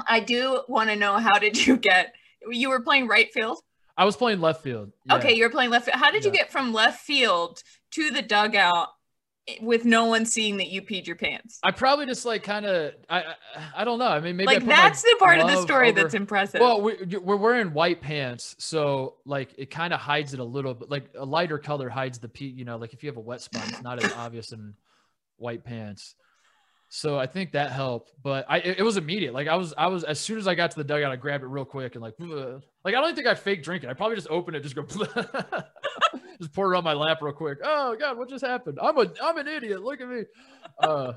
i do want to know how did you get you were playing right field I was playing left field. Yeah. okay you're playing left field how did you get from left field to the dugout with no one seeing that you peed your pants. I probably just like kind of I, I I don't know. I mean, maybe like that's the part of the story over- that's impressive. Well, we, we're wearing white pants, so like it kind of hides it a little bit. Like a lighter color hides the pee. You know, like if you have a wet spot, it's not as obvious in white pants. So I think that helped, but I it, it was immediate. Like I was I was as soon as I got to the dugout, I grabbed it real quick and like "Ugh." like I don't think I fake drink it. I probably just opened it, just go just pour it on my lap real quick. Oh god, what just happened? I'm a I'm an idiot. Look at me. Uh,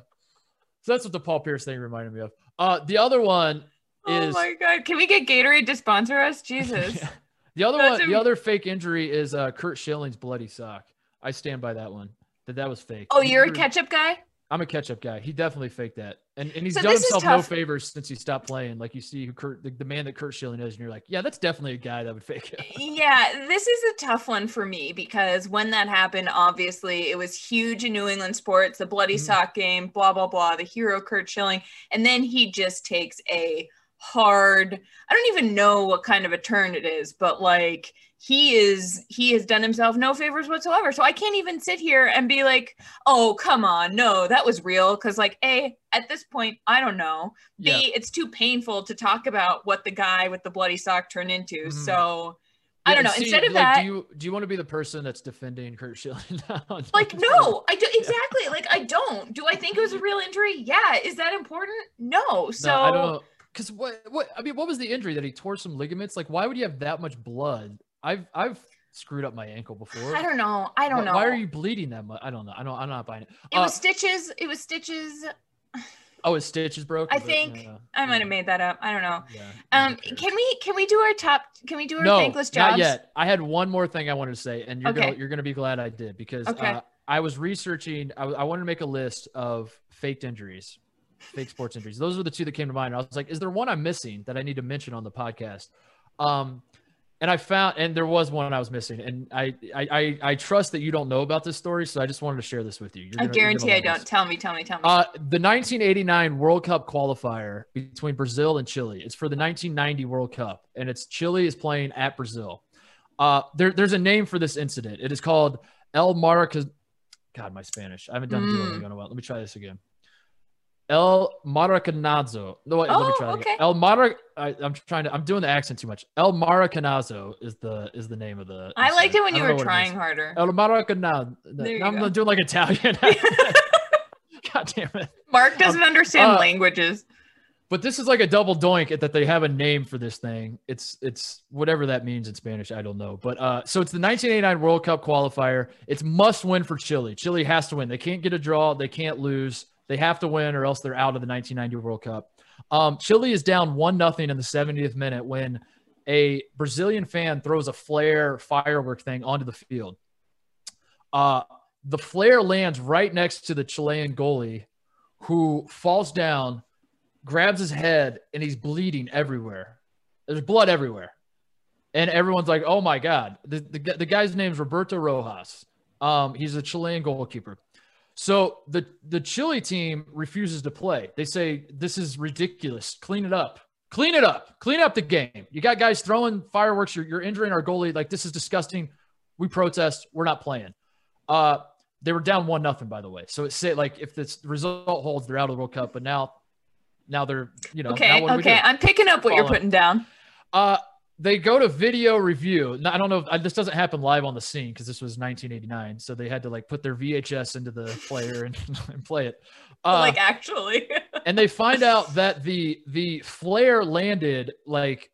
so that's what the Paul Pierce thing reminded me of. Uh, the other one oh is Oh my god, can we get Gatorade to sponsor us? Jesus. Yeah. The other That's one, the other fake injury is uh, Curt Schilling's bloody sock. I stand by that one. That that was fake. Oh, you're a ketchup guy? I'm a catch up guy. He definitely faked that, and and he's So done himself no favors since he stopped playing. Like you see who Curt, the, the man that Curt Schilling is, and you're like, yeah, that's definitely a guy that would fake it. Yeah, this is a tough one for me because when that happened, obviously it was huge in New England sports, the bloody Mhm. sock game, blah, blah, blah, the hero Curt Schilling. And then he just takes a hard, I don't even know what kind of a turn it is, but like he is, he has done himself no favors whatsoever. So I can't even sit here and be like, oh, come on, no, that was real. Cause like, A, at this point, I don't know. B, Yeah. it's too painful to talk about what the guy with the bloody sock turned into. Mhm. So I don't know. see, Instead of like, that, do you do you want to be the person that's defending Curt Schilling? like, no, I do exactly. Like, I don't. Do I think it was a real injury? Yeah. Is that important? No. So No, I don't. Because what what I mean, what was the injury that he tore some ligaments? Like, why would you have that much blood? I've I've screwed up my ankle before. I don't know. I don't Why- know. Why are you bleeding that much? I don't know. I don't. I'm not buying it. It Uh, was stitches. It was stitches. oh, his stitch is broken. I think uh, I might yeah, have made that up. I don't know. Yeah. Um, can we can we do our top? Can we do our no, thankless jobs? not yet. I had one more thing I wanted to say, and you're Okay. gonna you're gonna be glad I did because Okay. uh, I was researching. I, I wanted to make a list of faked injuries, fake sports injuries. Those are the two that came to mind. I was like, is there one I'm missing that I need to mention on the podcast? Um, and I found, and there was one I was missing, and I I I, I trust that you don't know about this story, so I just wanted to share this with you. You're I gonna- guarantee I don't. Tell me. Tell me. Tell me. Uh, the 1989 World Cup qualifier between Brazil and Chile. It's for the 1990 World Cup, and it's Chile is playing at Brazil. Uh, there, there's a name for this incident. It is called El Maraca. God, my Spanish. I haven't done Mm. Duolingo in a while. Let me try this again. El Maracanazo. No, wait, let me Oh, try. again. okay. El Mara. I, I'm trying to. I'm doing the accent too much. El Maracanazo is the is the name of the. I liked it when you were trying harder. El Maracanazo. I'm go. doing like Italian. God damn it. Mark doesn't understand uh, languages. But this is like a double doink that they have a name for this thing. It's it's whatever that means in Spanish. I don't know. But uh, so it's the 1989 World Cup qualifier. It's must win for Chile. Chile has to win. They can't get a draw. They can't lose. They have to win, or else they're out of the 1990 World Cup. Um, Chile is down one nothing in the 70th minute when a Brazilian fan throws a flare firework thing onto the field. Uh, the flare lands right next to the Chilean goalie, who falls down grabs his head and he's bleeding everywhere. There's blood everywhere. And everyone's like, oh my God. The, the, the guy's name's Roberto Rojas. Um, he's a Chilean goalkeeper. So the, the Chile team refuses to play. They say, this is ridiculous. Clean it up. Clean it up. Clean up the game. You got guys throwing fireworks. You're, you're injuring our goalie. Like, this is disgusting. We protest. We're not playing. Uh, they were down one nothing, by the way. So it's like if this result holds, they're out of the World Cup. But now, now they're you know. now Okay. what Okay. I'm picking up what you're putting down. Uh, they go to video review. I don't know if uh, this doesn't happen live on the scene because this was 1989, so they had to like put their VHS into the player and, and play it. Uh, like actually. and they find out that the the flare landed like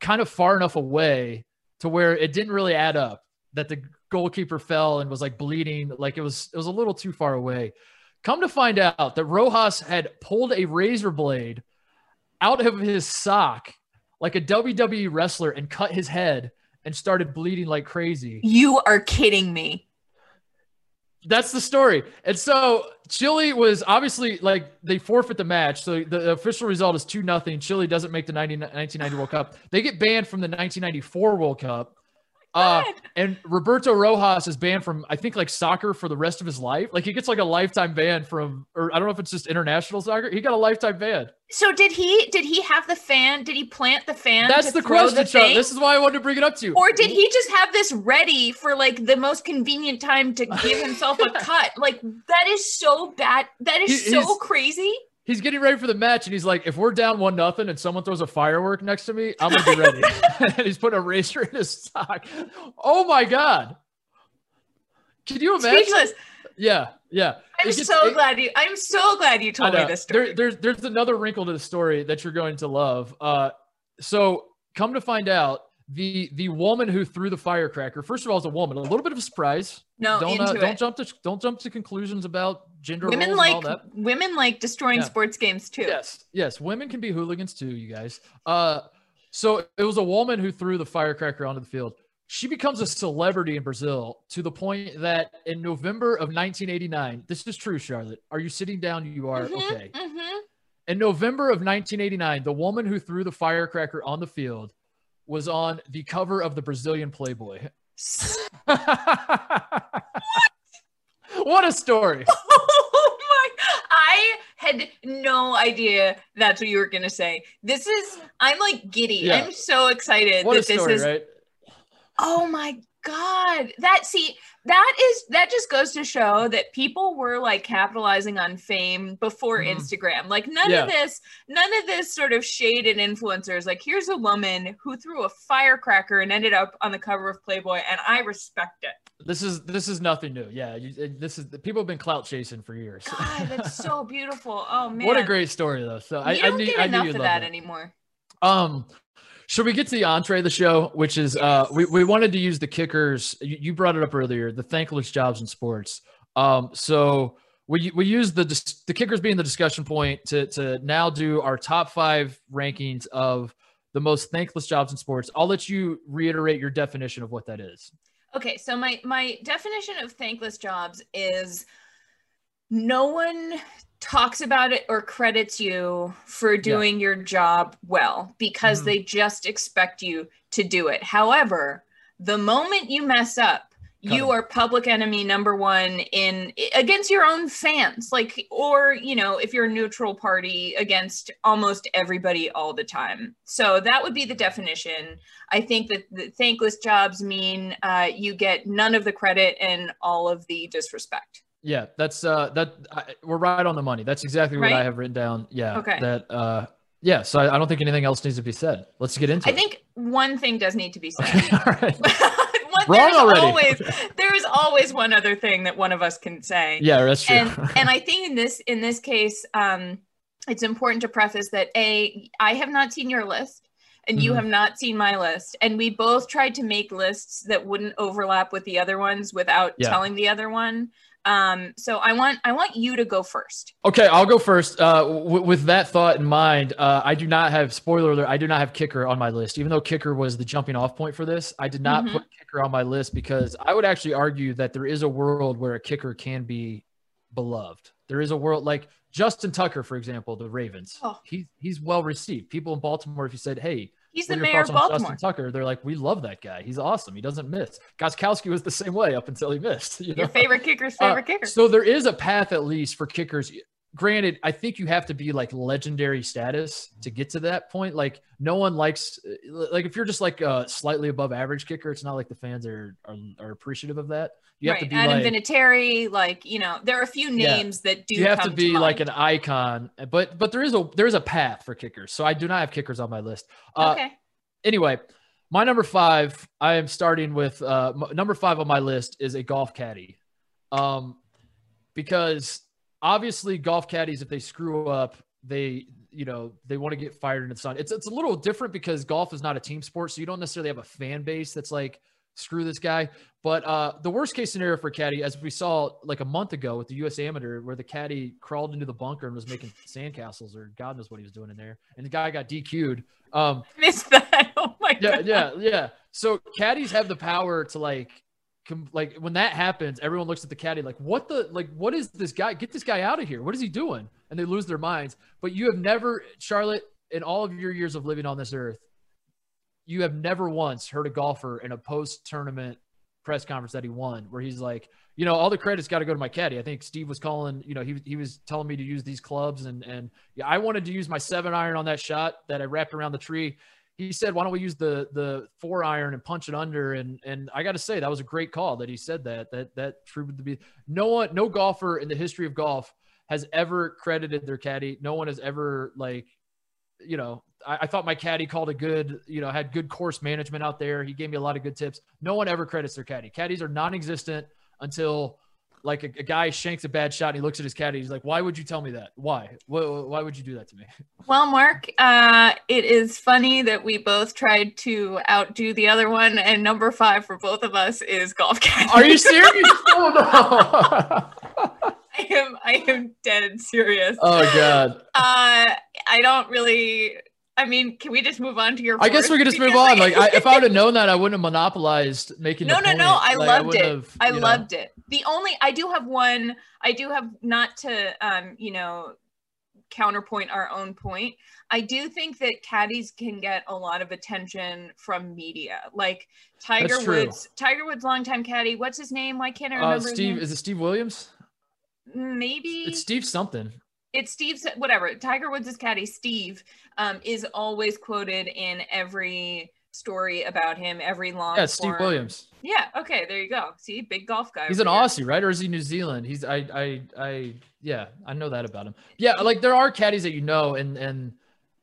kind of far enough away to where it didn't really add up that the goalkeeper fell and was like bleeding like it was it was a little too far away come to find out that rojas had pulled a razor blade out of his sock like a wwe wrestler and cut his head and started bleeding like crazy you are kidding me. that's the story. And so Chile was obviously like they forfeit the match. So the official result is 2 nothing. Chile doesn't make the 90, 1990 World Cup. They get banned from the 1994 World Cup. Uh, and Roberto Rojas is banned from I think like soccer for the rest of his life. Like he gets like a lifetime ban from, or I don't know if it's just international soccer. He got a lifetime ban. So did he? Did he have the fan? Did he plant the fan? That's the question, the. This is why I wanted to bring it up to you. Or did he just have this ready for like the most convenient time to give himself a cut? Like that is so bad. That is he, so crazy he's getting ready for the match and he's like, if we're down one nothing and someone throws a firework next to me, I'm gonna be ready. and he's putting a razor in his sock. Oh my god. Can you imagine? Speechless. Yeah, yeah. I'm gets, so it, glad you I'm so glad you told me this story. There, there's there's another wrinkle to the story that you're going to love. Uh so come to find out the the woman who threw the firecracker first of all is a woman a little bit of a surprise no don't uh, don't jump to don't jump to conclusions about gender women like women like destroying yeah. sports games too. Yes yes. Women can be hooligans too you guys. Uh so it was a woman who threw the firecracker onto the field. She becomes a celebrity in brazil to the point that in november of 1989 this is true charlotte. Are you sitting down? You are? Mm-hmm, okay. mm-hmm. in november of 1989 the woman who threw the firecracker on the field was on the cover of the Brazilian Playboy. what? A story. I had no idea that's what you were gonna say. This is I'm like giddy. Yeah. I'm so excited what that story, this is right? Oh my god. That see that is that just goes to show that people were like capitalizing on fame before mm. Instagram. Like none yeah. of this, none of this sort of shaded influencers. Like here's a woman who threw a firecracker and ended up on the cover of Playboy, and I respect it. This is this is nothing new. Yeah, you, this is people have been clout chasing for years. God, that's so beautiful. Oh man, what a great story though. So I, don't I knew, get I enough of that, that anymore. Um, should we get to the entree of the show, which is uh, we, we wanted to use the kickers. You, you brought it up earlier, the thankless jobs in sports. Um, so we we use the the kickers being the discussion point to to now do our top five rankings of the most thankless jobs in sports. I'll let you reiterate your definition of what that is. Okay, so my my definition of thankless jobs is no one talks about it or credits you for doing yeah. your job well because mm-hmm. they just expect you to do it. However, the moment you mess up, you are public enemy number one in against your own fans like or you know if you're a neutral party against almost everybody all the time so that would be the definition i think that the thankless jobs mean uh, you get none of the credit and all of the disrespect yeah, that's uh that I, we're right on the money. That's exactly what right? I have written down. Yeah. Okay. That uh yeah, so I, I, don't think anything else needs to be said. Let's get into I it. I think one thing does need to be said. Okay, all right. one, Wrong already. Always, there is always one other thing that one of us can say. Yeah, that's true. And, and I think in this in this case, um, it's important to preface that a I have not seen your list and you mm-hmm. have not seen my list and we both tried to make lists that wouldn't overlap with the other ones without yeah. telling the other one um, so I want I want you to go first. Okay, I'll go first. Uh, w- with that thought in mind, uh, I do not have spoiler alert. I do not have kicker on my list, even though kicker was the jumping off point for this. I did not mm-hmm. put kicker on my list because I would actually argue that there is a world where a kicker can be beloved. There is a world like Justin Tucker, for example, the Ravens. Oh. He's he's well received. People in Baltimore, if you said, "Hey, He's the mayor of Baltimore. Justin Tucker. They're like, we love that guy. He's awesome. He doesn't miss. Gostkowski was the same way up until he missed. You know? Your favorite kicker's favorite uh, kicker. So there is a path at least for kickers. Granted, I think you have to be like legendary status to get to that point. Like no one likes, like if you're just like a slightly above average kicker, it's not like the fans are are, are appreciative of that. You right. have to be Adam like, Vinatieri, like you know, there are a few names yeah. that do. You have to be to like an icon, but but there is a there is a path for kickers. So I do not have kickers on my list. Uh, okay anyway, my number five, I am starting with uh, number five on my list is a golf caddy. Um, because obviously golf caddies, if they screw up, they, you know, they want to get fired in the sun. It's, it's a little different because golf is not a team sport. So you don't necessarily have a fan base that's like, screw this guy. But uh, the worst case scenario for caddy, as we saw like a month ago with the U.S. Amateur, where the caddy crawled into the bunker and was making sandcastles, or God knows what he was doing in there, and the guy got DQ'd. Um, Missed that. Oh my yeah, god. Yeah, yeah, yeah. So caddies have the power to like. Like when that happens, everyone looks at the caddy like, "What the like? What is this guy? Get this guy out of here! What is he doing?" And they lose their minds. But you have never, Charlotte, in all of your years of living on this earth, you have never once heard a golfer in a post tournament press conference that he won where he's like, you know, all the credit's got to go to my caddy. I think Steve was calling, you know, he, he was telling me to use these clubs and, and yeah, I wanted to use my seven iron on that shot that I wrapped around the tree. He said, why don't we use the, the four iron and punch it under? And, and I got to say, that was a great call that he said that, that, that proved to be no one, no golfer in the history of golf has ever credited their caddy. No one has ever like, you know, I, I, thought my caddy called a good, you know, had good course management out there. He gave me a lot of good tips. No one ever credits their caddy. Caddies are non-existent until like a, a, guy shanks a bad shot and he looks at his caddy. He's like, "Why would you tell me that? Why? Why, why would you do that to me?" Well, Mark, uh, it is funny that we both tried to outdo the other one, and number five for both of us is golf caddy. Are you serious? oh no! I am. I am dead serious. Oh god. Uh, I don't really I mean, can we just move on to your? I guess we could just move on. Like, I, if I would have known that, I wouldn't have monopolized making. No, no, point. no. I like, loved I it. I loved know. it. The only I do have one. I do have not to, um, you know, counterpoint our own point. I do think that caddies can get a lot of attention from media. Like Tiger Woods, Tiger Woods, longtime caddy. What's his name? Why can't I uh, remember? Uh, Steve. Is it Steve Williams? Maybe it's Steve something it's Steve's whatever. Tiger Woods' caddy Steve um, is always quoted in every story about him, every long. Yeah, Steve Williams. Yeah. Okay. There you go. See, big golf guy. He's an here. Aussie, right? Or is he New Zealand? He's I I I yeah, I know that about him. Yeah, like there are caddies that you know, and and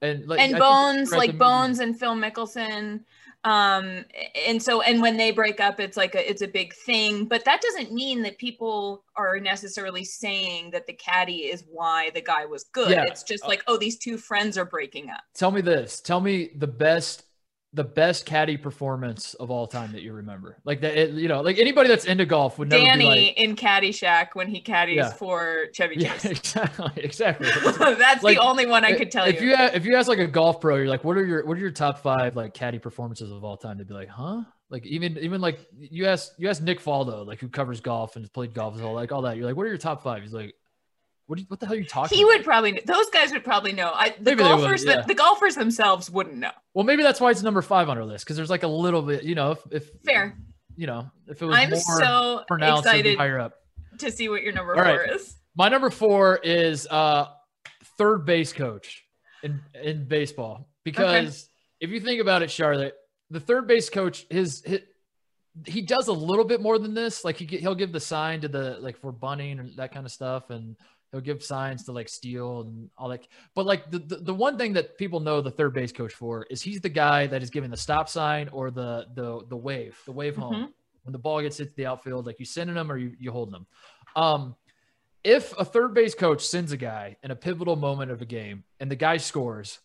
and like and Bones, like Bones and Phil Mickelson um and so and when they break up it's like a it's a big thing but that doesn't mean that people are necessarily saying that the caddy is why the guy was good. Yeah. it's just like oh these two friends are breaking up. tell me this. Tell me the best the best caddy performance of all time that you remember? Like that, it, you know, like anybody that's into golf would never Danny like, in Caddyshack when he caddies yeah. for Chevy Chase. Yeah, exactly, exactly. that's like, the only one I could tell if you. If you if you ask like a golf pro, you're like, what are your what are your top five like caddy performances of all time? They'd be like, huh? Like even even like you ask you ask Nick Faldo, like who covers golf and has played golf as all like all that. You're like, what are your top five? He's like, what, you, what the hell are you talking? He about? would probably. Those guys would probably know. I, the maybe golfers, would, yeah. the, the, golfers themselves wouldn't know. Well, maybe that's why it's number five on our list because there's like a little bit, you know, if, if fair, you know, if it was I'm more so pronounced, excited higher up to see what your number All four right. is. My number four is uh, third base coach in in baseball because okay. if you think about it, Charlotte, the third base coach, his, his he does a little bit more than this. Like he he'll give the sign to the like for bunting and that kind of stuff, and he'll give signs to like steal and all that. But like the, the, the one thing that people know the third base coach for is he's the guy that is giving the stop sign or the the the wave, the wave home. Mm-hmm. When the ball gets hit to the outfield, like you sending them or you you holding them. Um, if a third base coach sends a guy in a pivotal moment of a game and the guy scores,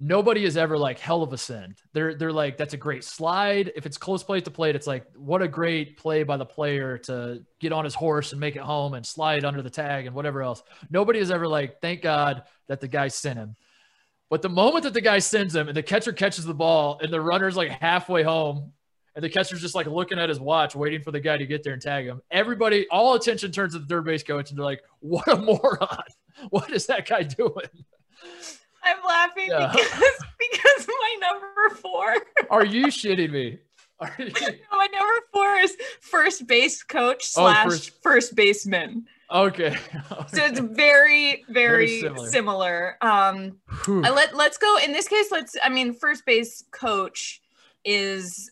nobody is ever like hell of a send. They're they're like that's a great slide. If it's close plate to plate, it's like what a great play by the player to get on his horse and make it home and slide under the tag and whatever else. Nobody is ever like thank God that the guy sent him. But the moment that the guy sends him and the catcher catches the ball and the runner's like halfway home and the catcher's just like looking at his watch, waiting for the guy to get there and tag him. Everybody, all attention turns to the third base coach and they're like, what a moron. What is that guy doing? I'm laughing yeah. because because my number four. Are you shitting me? Are You... My number four is first base coach oh, slash oh, first... first baseman. Okay. so it's very, very, very similar. similar. Um, let let's go. In this case, let's. I mean, first base coach is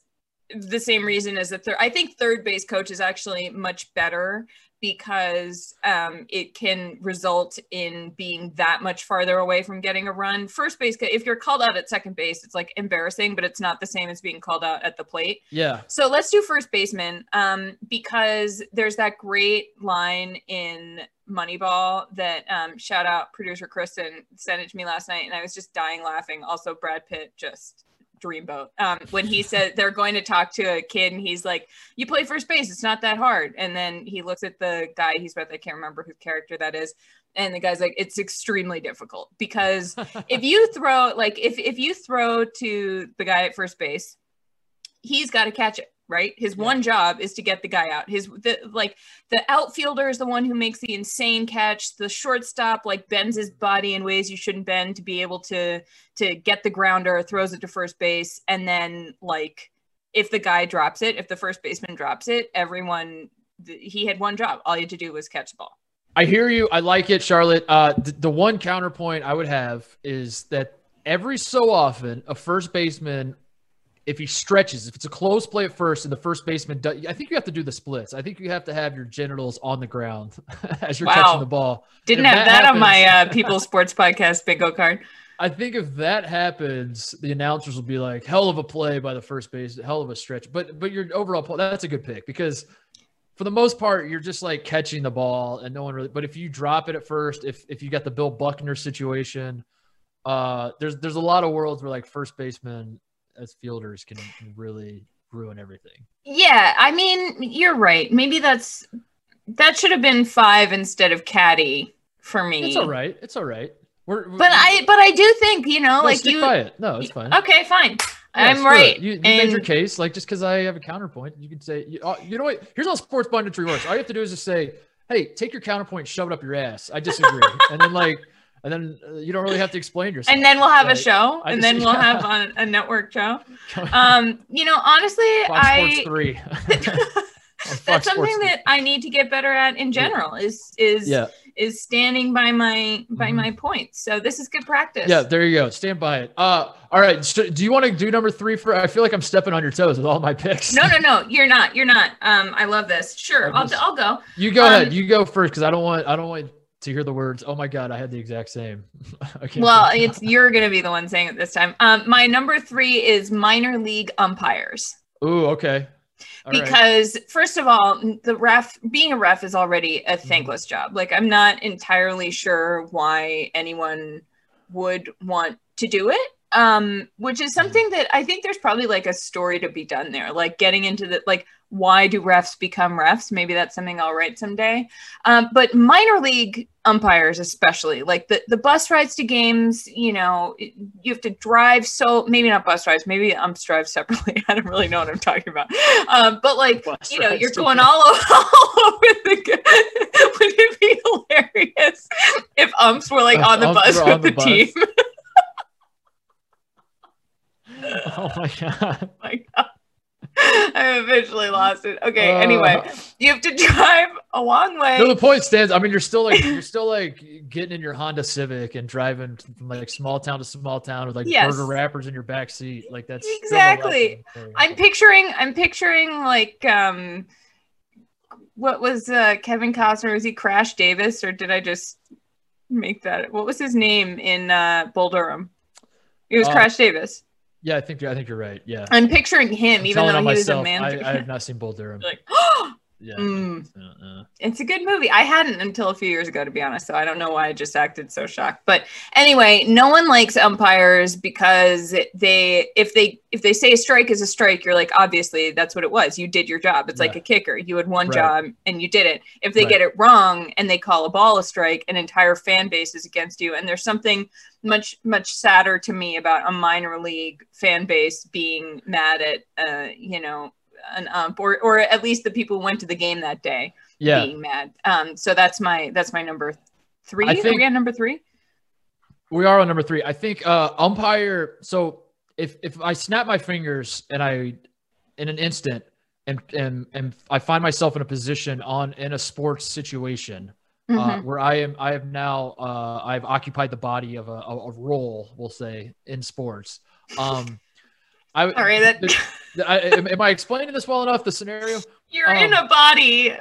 the same reason as the third. I think third base coach is actually much better because um, it can result in being that much farther away from getting a run. First base, if you're called out at second base, it's like embarrassing, but it's not the same as being called out at the plate. Yeah. So let's do first baseman um, because there's that great line in Moneyball that um, shout out producer Kristen sent it to me last night, and I was just dying laughing. Also, Brad Pitt just dreamboat. Um, when he said they're going to talk to a kid and he's like you play first base it's not that hard. And then he looks at the guy he's with i can't remember whose character that is and the guy's like it's extremely difficult because if you throw like if, if you throw to the guy at first base he's got to catch it right? His yeah. one job is to get the guy out. His the like the outfielder is the one who makes the insane catch. The shortstop like bends his body in ways you shouldn't bend to be able to to get the grounder, throws it to first base, and then like if the guy drops it, if the first baseman drops it, everyone he had one job. All you had to do was catch the ball. I hear you. I like it, Charlotte. Uh, th- the one counterpoint I would have is that every so often a first baseman if he stretches, if it's a close play at first and the first baseman does, I think you have to do the splits. I think you have to have your genitals on the ground as you're wow. catching the ball. Didn't have that, that happens, on my uh, People Sports Podcast bingo card. I think if that happens, the announcers will be like, "Hell of a play by the first base, hell of a stretch." But but your overall that's a good pick because for the most part, you're just like catching the ball and no one really. But if you drop it at first, if if you got the Bill Buckner situation, uh, there's there's a lot of worlds where like first baseman as fielders can, really ruin everything. Yeah, I mean, you're right. Maybe that's that should have been five instead of caddy for me. It's all right. It's all right. We're, but I but I do think you know no, like you. No, it's fine. Okay, fine. Yeah, I'm right. You, you and... made your case. Like just because I have a counterpoint, you can say, you, uh, you know what? Here's how sports punditry works. All you have to do is just say, "Hey, take your counterpoint, shove it up your ass." I disagree, and then like and then uh, you don't really have to explain yourself. And then we'll have right? a show, I and just, then we'll yeah. have a, a, network show. Um, you know, honestly, Fox I Sports three. that's something that I need to get better at in general. Is is yeah. is standing by my by mm-hmm. my points. So this is good practice. Yeah, there you go. Stand by it. Uh, all right. So do you want to do number three for? I feel like I'm stepping on your toes with all my picks. No, no, no. You're not. You're not. Um, I love this. Sure, I'll, I'll go. You go um, ahead. You go first because I don't want I don't want to hear the words, "Oh my God, I had the exact same." Okay. Well, it's you're going to be the one saying it this time. Um, my number three is minor league umpires. Ooh, okay. All because right. first of all, the ref being a ref is already a mm-hmm. thankless mm-hmm. job. Like I'm not entirely sure why anyone would want to do it um which is mm-hmm. something that i think there's probably like a story to be done there like getting into the like why do refs become refs maybe that's something i'll write someday um but minor league umpires especially like the the bus rides to games you know you have to drive so maybe not bus rides maybe umps drive separately i don't really know what i'm talking about um but like bus you know you're going all over, all over the would it be hilarious if umps were like uh, on the bus with the, the bus. team oh my god. Oh my god. I eventually lost it. Okay. Uh, anyway, you have to drive a long way. No, the point stands. I mean, you're still like you're still like getting in your Honda Civic and driving from like small town to small town with like yes. burger wrappers in your back seat. Like that's exactly. I'm picturing. I'm picturing like um, what was uh Kevin Costner? Was he Crash Davis or did I just make that? What was his name in uh Bull Durham? It was uh, Crash Davis. Yeah, I think I think you're right. Yeah, I'm picturing him, I'm even though he myself, was a man. I, I, have not seen Bull Durham. like, yeah, mm. uh, it's a good movie. I hadn't until a few years ago, to be honest. So I don't know why I just acted so shocked. But anyway, no one likes umpires because they, if they, if they say a strike is a strike, you're like, obviously that's what it was. You did your job. It's yeah. like a kicker. You had one right. job and you did it. If they right. get it wrong and they call a ball a strike, an entire fan base is against you. And there's something much much sadder to me about a minor league fan base being mad at uh you know an ump or or at least the people who went to the game that day yeah. being mad um so that's my that's my number three I think, are we on number three we are on number three i think uh umpire so if if i snap my fingers and i in an instant and and and i find myself in a position on in a sports situation uh, mm-hmm. uh, where I am. I have now. Uh, I've occupied the body of a, a, role, we'll say, in sports. Um, I, Sorry, that. I, am, am, I explaining this well enough? The scenario. You're um, in a body.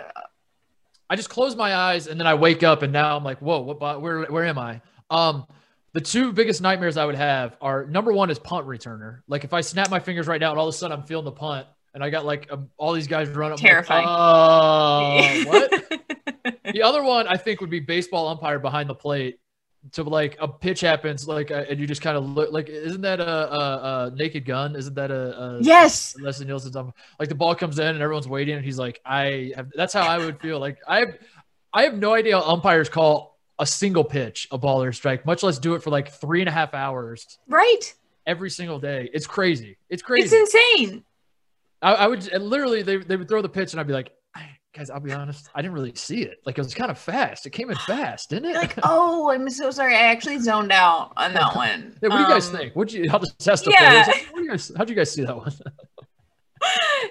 I just close my eyes and then I wake up and now I'm like, whoa, what? Where where am I? Um, the two biggest nightmares I would have are number one is punt returner. Like if I snap my fingers right now and all of a sudden I'm feeling the punt and I got like a, all these guys running. Terrifying. Like, uh, what? the other one I think would be baseball umpire behind the plate. To like a pitch happens, like uh, and you just kind of look like, isn't that a, a, a, Naked Gun? Isn't that a, a yes? Leslie Nielsen's um, like the ball comes in and everyone's waiting, and he's like, I have. That's how I would feel. Like I have, I have no idea how umpires call a single pitch a ball or strike, much less do it for like three and a half hours. Right. Every single day, it's crazy. It's crazy. It's insane. I, I would literally they, they would throw the pitch and I'd be like, guys, I'll be honest, I didn't really see it. Like it was kind of fast. It came in fast, didn't it? Like, oh, I'm so sorry. I actually zoned out on that one. yeah, what do you guys Um, think? What do you? I'll just test the yeah. players. What do you guys? How'd you guys see that one?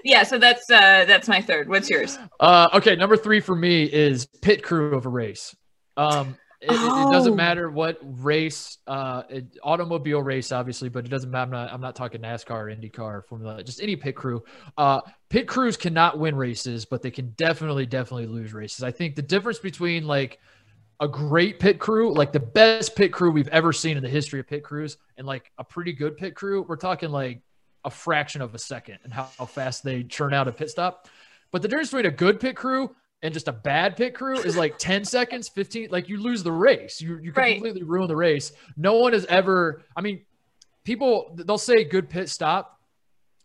Yeah, so that's uh that's my third. What's yours? Uh, okay, number three for me is pit crew of a race. Um, it, it- it doesn't Oh. matter what race, uh, it, automobile race, obviously, but it doesn't matter. I'm not, I'm not talking NASCAR, or IndyCar, Formula, just any pit crew. Uh, pit crews cannot win races, but they can definitely, definitely lose races. I think the difference between like a great pit crew, like the best pit crew we've ever seen in the history of pit crews, and like a pretty good pit crew, we're talking like a fraction of a second and how, how fast they churn out a pit stop. But the difference between a good pit crew and just a bad pit crew is like 10 seconds, 15, like you lose the race. You, you Right. completely ruin the race. No one has ever, I mean, people, they'll say good pit stop.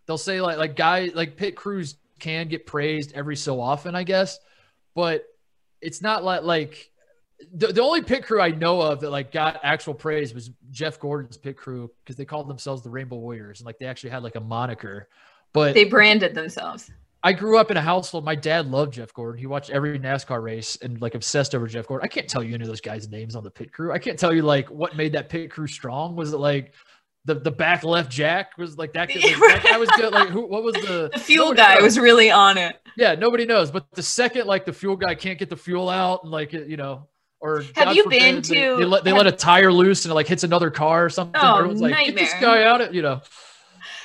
They'll say like, like guy, like pit crews can get praised every so often, I guess, but it's not like, like, the, the only pit crew I know of that like got actual praise was Jeff Gordon's pit crew because they called themselves the Rainbow Warriors and like they actually had like a moniker. But They branded themselves. I grew up in a household. My dad loved Jeff Gordon. He watched every NASCAR race and like obsessed over Jeff Gordon. I can't tell you any of those guys' names on the pit crew. I can't tell you like what made that pit crew strong. Was it like the the back left jack was like that? Like, that guy was good. Like who? What was the The fuel guy knows. was really on it. Yeah, nobody knows. But the second like the fuel guy can't get the fuel out and like you know. Or Have God you forbid, been to- They, let, they have- let a tire loose and it like hits another car or something. Oh, Everyone's like, get this guy out. Of, you know.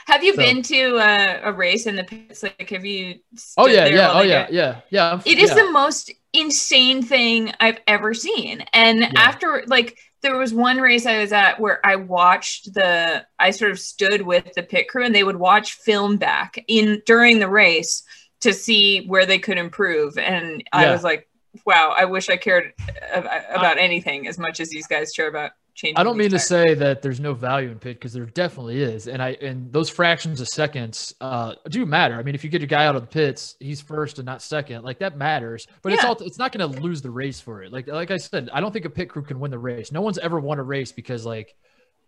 Have you So- been to a, a race in the pits? Like, have you? Oh yeah, there yeah, oh yeah, yeah, yeah. It is yeah. the most insane thing I've ever seen. And Yeah. after, like, there was one race I was at where I watched the, I sort of stood with the pit crew and they would watch film back in during the race to see where they could improve. And I was like, wow, I wish I cared uh, about anything as much as these guys care about changing. I don't mean to say that there's no value in pit because there definitely is, and I and those fractions of seconds uh, do matter. I mean, if you get a guy out of the pits, he's first and not second, like that matters. But it's all it's not going to lose the race for it. Like like I said, I don't think a pit crew can win the race. No one's ever won a race because like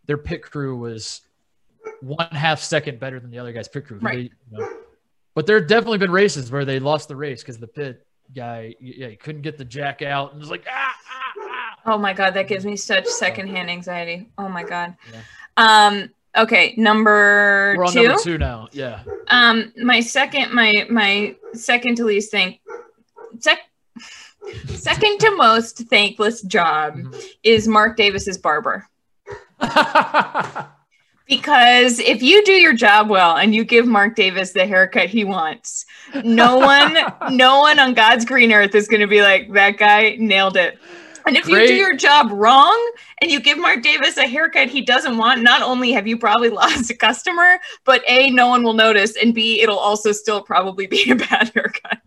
their pit crew was one half second better than the other guy's pit crew. Right. They, you know, but there have definitely been races where they lost the race because the pit guy, yeah, he couldn't get the jack out and was like ah ah. Oh my god, that gives me such secondhand anxiety. Oh my god. Yeah. Um. Okay, number We're on two. number two now. Yeah. Um. My second, my my second to least thing, sec, second to most thankless job Mhm. is Mark Davis's barber. Because if you do your job well and you give Mark Davis the haircut he wants, no one, no one on God's green earth is going to be like that guy nailed it. And if you do your job wrong and you give Mark Davis a haircut he doesn't want, not only have you probably lost a customer, but A, no one will notice, and B, it'll also still probably be a bad haircut.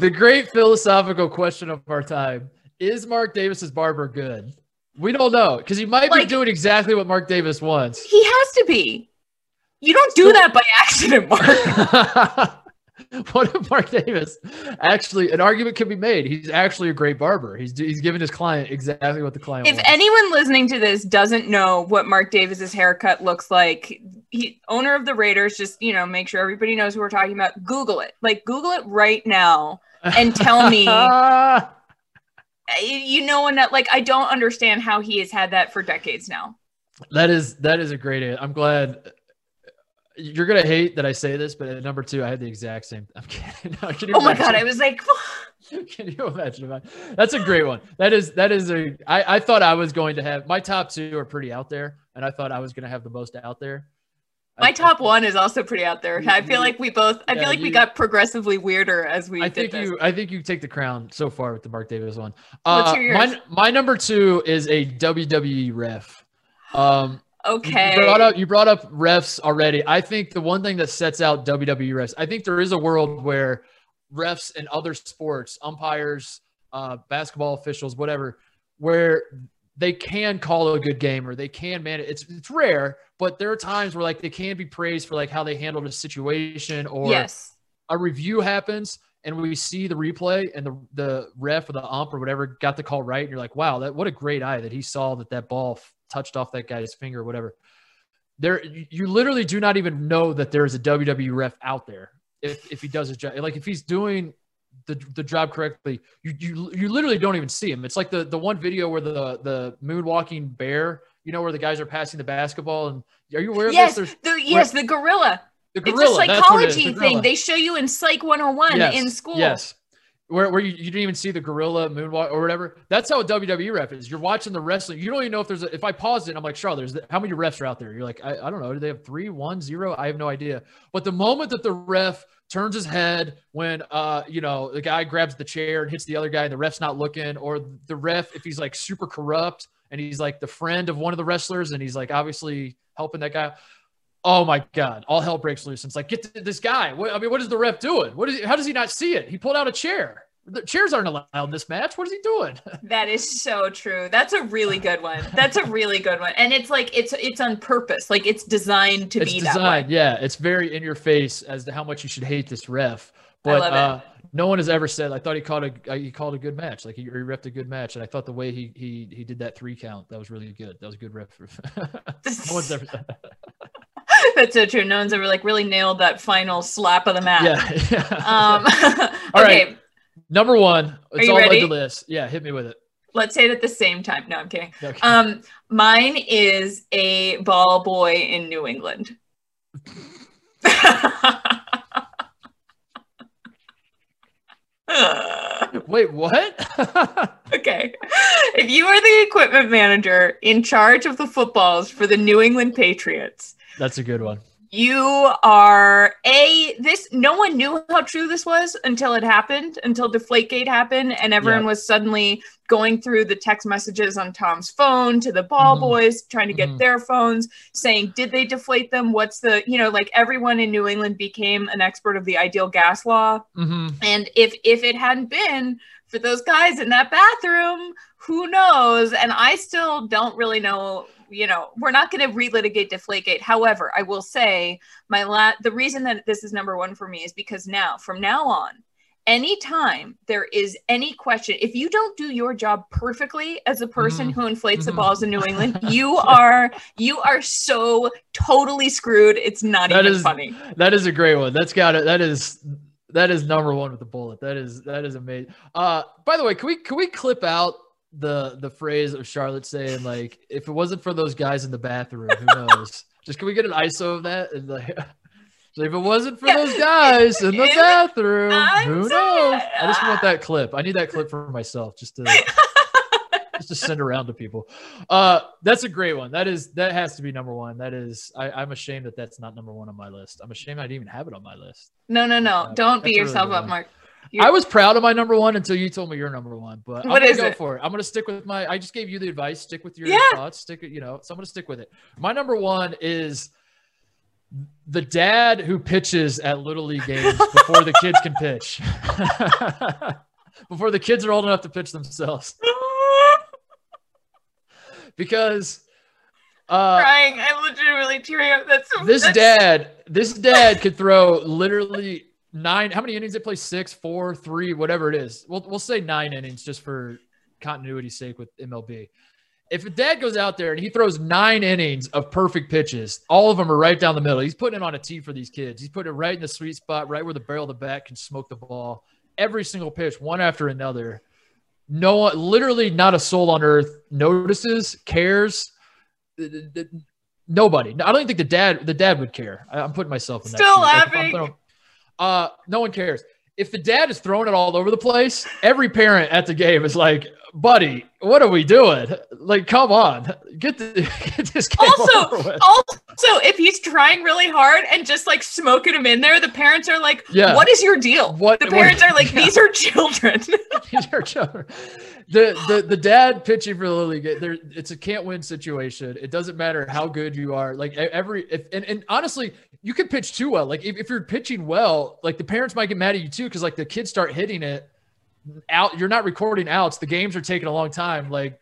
the great philosophical question of our time is Mark Davis's barber good? We don't know because he might be doing exactly what Mark Davis wants. He has to be. You don't do that by accident, Mark. what if Mark Davis actually? An argument could be made. He's actually a great barber. He's he's giving his client exactly what the client if wants. anyone listening to this doesn't know what Mark Davis's haircut looks like, he owner of the Raiders, just you know, make sure everybody knows who we're talking about. Google it. Like Google it right now. and tell me- You- You know, and that like I don't understand how he has had that for decades now. that is that is a great. I'm glad. You're gonna hate that I say this, but at number two, I had the exact same. I'm kidding. No, you Oh my god. I was like, Can you imagine? That? That's a great one. That is that is a. I I thought I was going to have my top two are pretty out there, and I thought I was going to have the most out there. I- my top one is also pretty out there. You- I feel you- like we both. I yeah, feel like we got progressively weirder as we I think you. I think you take the crown so far with the Mark Davis one. What's Uh, your my yours? my number two is a WWE ref. Um, you- Okay. You brought up you brought up refs already. I think the one thing that sets out WWE refs, I think there is a world where refs in other sports, umpires, uh, basketball officials, whatever, where they can call a good game or they can manage. It's it's rare, but there are times where like they can be praised for like how they handled a situation or yes. a review happens and we see the replay and the the ref or the ump or whatever got the call right and you're like wow that what a great eye that he saw that that ball touched off that guy's finger or whatever there you literally do not even know that there is a WWE ref out there if if he does his job. Like if he's doing the, the job correctly, you, you you literally don't even see him. It's like the the one video where the the moonwalking bear, you know, where the guys are passing the basketball. And are you aware yes, of this? The, yes, the gorilla. The gorilla. It's a psychology it thing. They show you in Psych 101 yes, in school. Yes. Where, where you, you didn't even see the gorilla moonwalk or whatever. That's how a WWE ref is. You're watching the wrestling. You don't even know if there's a, if I pause it, I'm like, Charlotte, there's how many refs are out there? You're like, I, I don't know. Do they have three, one, zero? I have no idea. But the moment that the ref turns his head when uh you know the guy grabs the chair and hits the other guy and the ref's not looking or the ref if he's like super corrupt and he's like the friend of one of the wrestlers and he's like obviously helping that guy oh my god all hell breaks loose and it's like get this guy what, i mean what is the ref doing what is how does he not see it he pulled out a chair the chairs aren't allowed in this match. What is he doing? That is so true. That's a really good one. That's a really good one. And it's like it's it's on purpose. Like it's designed to it's be designed, Yeah, it's very in your face as to how much you should hate this ref. But uh, no one has ever said. I thought he called a he called a good match. Like he, he refed a good match, and I thought the way he he he did that three count that was really good. That was a good ref. no one's ever. said. That's so true. No one's ever like really nailed that final slap of the mat. Yeah. yeah. Um, All okay. right. Number one. It's all ready? on the list. Yeah, hit me with it. Let's say it at the same time. No, I'm kidding. Okay. Um, mine is a ball boy in New England. Wait, what? okay. If you are the equipment manager in charge of the footballs for the New England Patriots, that's a good one you are a this no one knew how true this was until it happened until deflategate happened and everyone yeah. was suddenly going through the text messages on tom's phone to the ball mm-hmm. boys trying to get mm-hmm. their phones saying did they deflate them what's the you know like everyone in new england became an expert of the ideal gas law mm-hmm. and if if it hadn't been for those guys in that bathroom who knows and i still don't really know you know, we're not going to relitigate Deflategate. However, I will say my la- the reason that this is number one for me is because now, from now on, anytime there is any question, if you don't do your job perfectly as a person mm-hmm. who inflates mm-hmm. the balls in New England, you are you are so totally screwed. It's not that even is, funny. That is a great one. That's got it. That is that is number one with the bullet. That is that is amazing. Uh, by the way, can we can we clip out the the phrase of Charlotte saying like, if it wasn't for those guys in the bathroom, who knows? Just can we get an ISO of that? And like, so if it wasn't for those guys in the bathroom, I'm who knows? I just want that clip. I need that clip for myself, just to just to send around to people. Uh, that's a great one. That is that has to be number one. That is. I, I'm ashamed that that's not number one on my list. I'm ashamed I didn't even have it on my list. No, no, no. Uh, Don't beat yourself really up, Mark. I was proud of my number one until you told me your number one. But what I'm is go it? for it. I'm gonna stick with my. I just gave you the advice. Stick with your yeah. thoughts. Stick it. You know, so I'm gonna stick with it. My number one is the dad who pitches at little league games before the kids can pitch. before the kids are old enough to pitch themselves. because uh, crying. I'm legitimately tearing up. That's so, this that's... dad. This dad could throw literally nine. How many innings they play? Six, four, three, whatever it is. We'll we'll say nine innings just for continuity's sake with MLB. If a dad goes out there and he throws nine innings of perfect pitches, all of them are right down the middle. He's putting it on a tee for these kids. He's putting it right in the sweet spot, right where the barrel of the bat can smoke the ball. Every single pitch, one after another. No one, literally, not a soul on earth notices, cares. Nobody. I don't even think the dad, the dad would care. I'm putting myself in that. Still laughing. Like uh, no one cares. If the dad is throwing it all over the place, every parent at the game is like, buddy, what are we doing? Like, come on, get, the, get this game also, Also, if he's trying really hard and just like smoking him in there, the parents are like, yeah. what is your deal? What the parents what, are like, yeah. these are children. these are children. The, the the dad pitching for the league, there it's a can't win situation. It doesn't matter how good you are. Like every if and, and honestly, you could pitch too well. Like if, if you're pitching well, like the parents might get mad at you too, because like the kids start hitting it out. You're not recording outs. The games are taking a long time. Like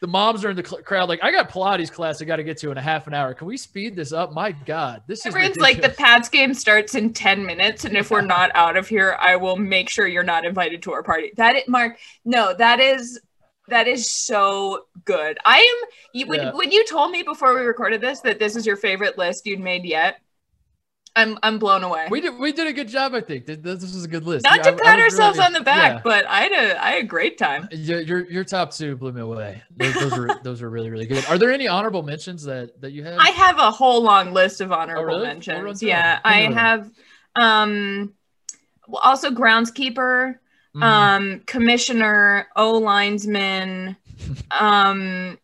the moms are in the cl- crowd. Like I got Pilates class I got to get to in a half an hour. Can we speed this up? My God, this Everyone's is like the Pats game starts in ten minutes, and if we're not out of here, I will make sure you're not invited to our party. That is, Mark. No, that is That is so good. I am you, when, Yeah. when you told me before we recorded this that this is your favorite list you'd made yet. I'm I'm blown away. We did we did a good job, I think. This was a good list. Not Yeah, to pat ourselves really- on the back, yeah. but I had a I had a great time. Your, your your top two blew me away. Those, those were those were really really good. Are there any honorable mentions that that you have? I have a whole long list of honorable Oh, really? Mentions. Yeah, them. Hit me I have um well, also groundskeeper, Mhm. um commissioner, O linesman, um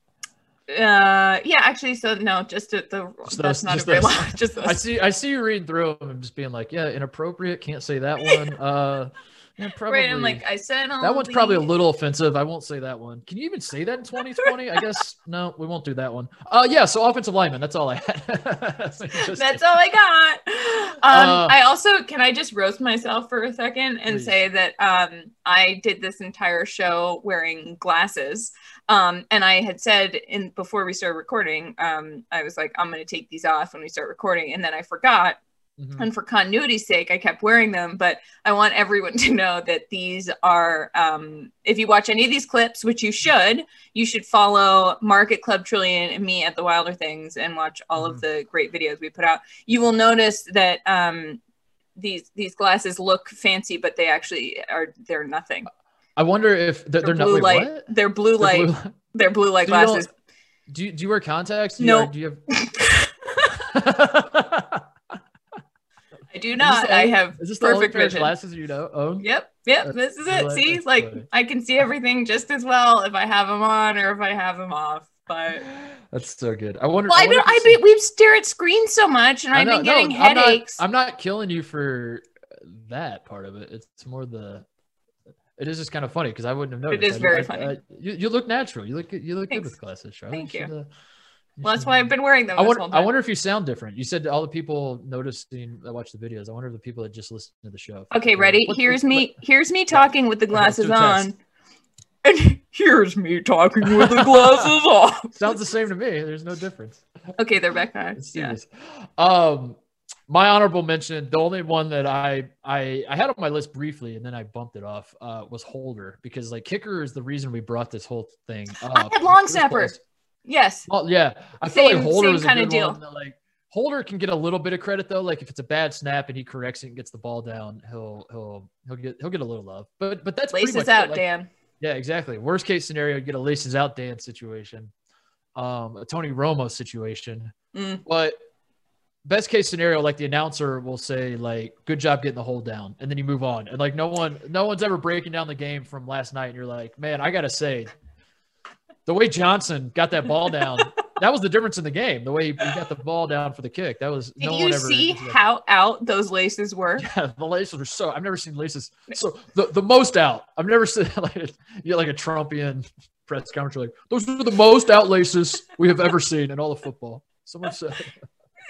uh yeah actually so no just the, the Just that's those- not just a those. long just I see I see you reading through them and just being like, yeah, inappropriate. Can't say that one. Uh, yeah, probably. right i'm like i said that one's probably a little offensive. I won't say that one. Can you even say that in 2020? I guess no, we won't do that one. Uh, yeah. So offensive lineman. That's all I had. That's all I got. Um, Uh, I also can I just roast myself for a second and Please. say that um, I did this entire show wearing glasses. Um, and I had said in before we started recording, um, I was like, I'm going to take these off when we start recording, and then I forgot. Mhm. And for continuity's sake, I kept wearing them. But I want everyone to know that these are, um, if you watch any of these clips, which you should, you should follow Market Club Trillion and me at the Wilder Things and watch all of the great videos we put out. You will notice that um, these these glasses look fancy, but they actually are they're nothing. I wonder if they're, They're, they're not. blue wait, light. what? They're blue They're light. blue- They're blue light So don't- glasses. Do you, do you wear contacts? Do you, No. Do you have? I do not. I have Is this perfect vision. glasses you know own? Yep, yep. That's- This is it. See, that's like funny. I can see everything just as well if I have them on or if I have them off. But That's so good. I wonder. well, I wonder don't. I it's- mean, we stare at screens so much, and I I've know- been no, getting I'm not- headaches. I'm not killing you for that part of it. It's more the. It is just kind of funny because I wouldn't have noticed. is I- very I- funny. I- you, you look natural. You look you look good with glasses, Charlotte. Thank you. should, uh, well, that's why I've been wearing them. I wonder, I wonder if you sound different. You said all the people noticing that watch the videos. I wonder if the people that just listen to the show. Okay, ready? What- Here's what- me. Here's me talking with the Okay, let's do glasses on. And here's me talking with the glasses off. Sounds the same to me. There's no difference. Okay, they're back on. Yeah. Um, my honorable mention, the only one that I I I had on my list briefly, and then I bumped it off, uh, was Holder because like kicker is the reason we brought this whole thing. Up. had long It was snapper. Yes. Well, yeah, I feel Same- like Holder same was a kinda good deal. that, like Holder can get a little bit of credit though. Like if it's a bad snap and he corrects it and gets the ball down, he'll he'll he'll get he'll get a little love. But but that's Laces out. Like, Dan. yeah, exactly. Worst case scenario, you get a laces out Dan situation, um, a Tony Romo situation. Mm. But best case scenario, like the announcer will say, like, "Good job getting the hold down," and then you move on. And like no one, no one's ever breaking down the game from last night, and you're like, "Man, I gotta say, the way Johnson got that ball down." That was the difference in the game. The way he got the ball down for the kick. That was Did no you one ever. see how out those laces were? Yeah, the laces are so. I've never seen laces so the, the most out. I've never seen like you get like a Trumpian press conference like those are the most out laces we have ever seen in all of football. Someone said,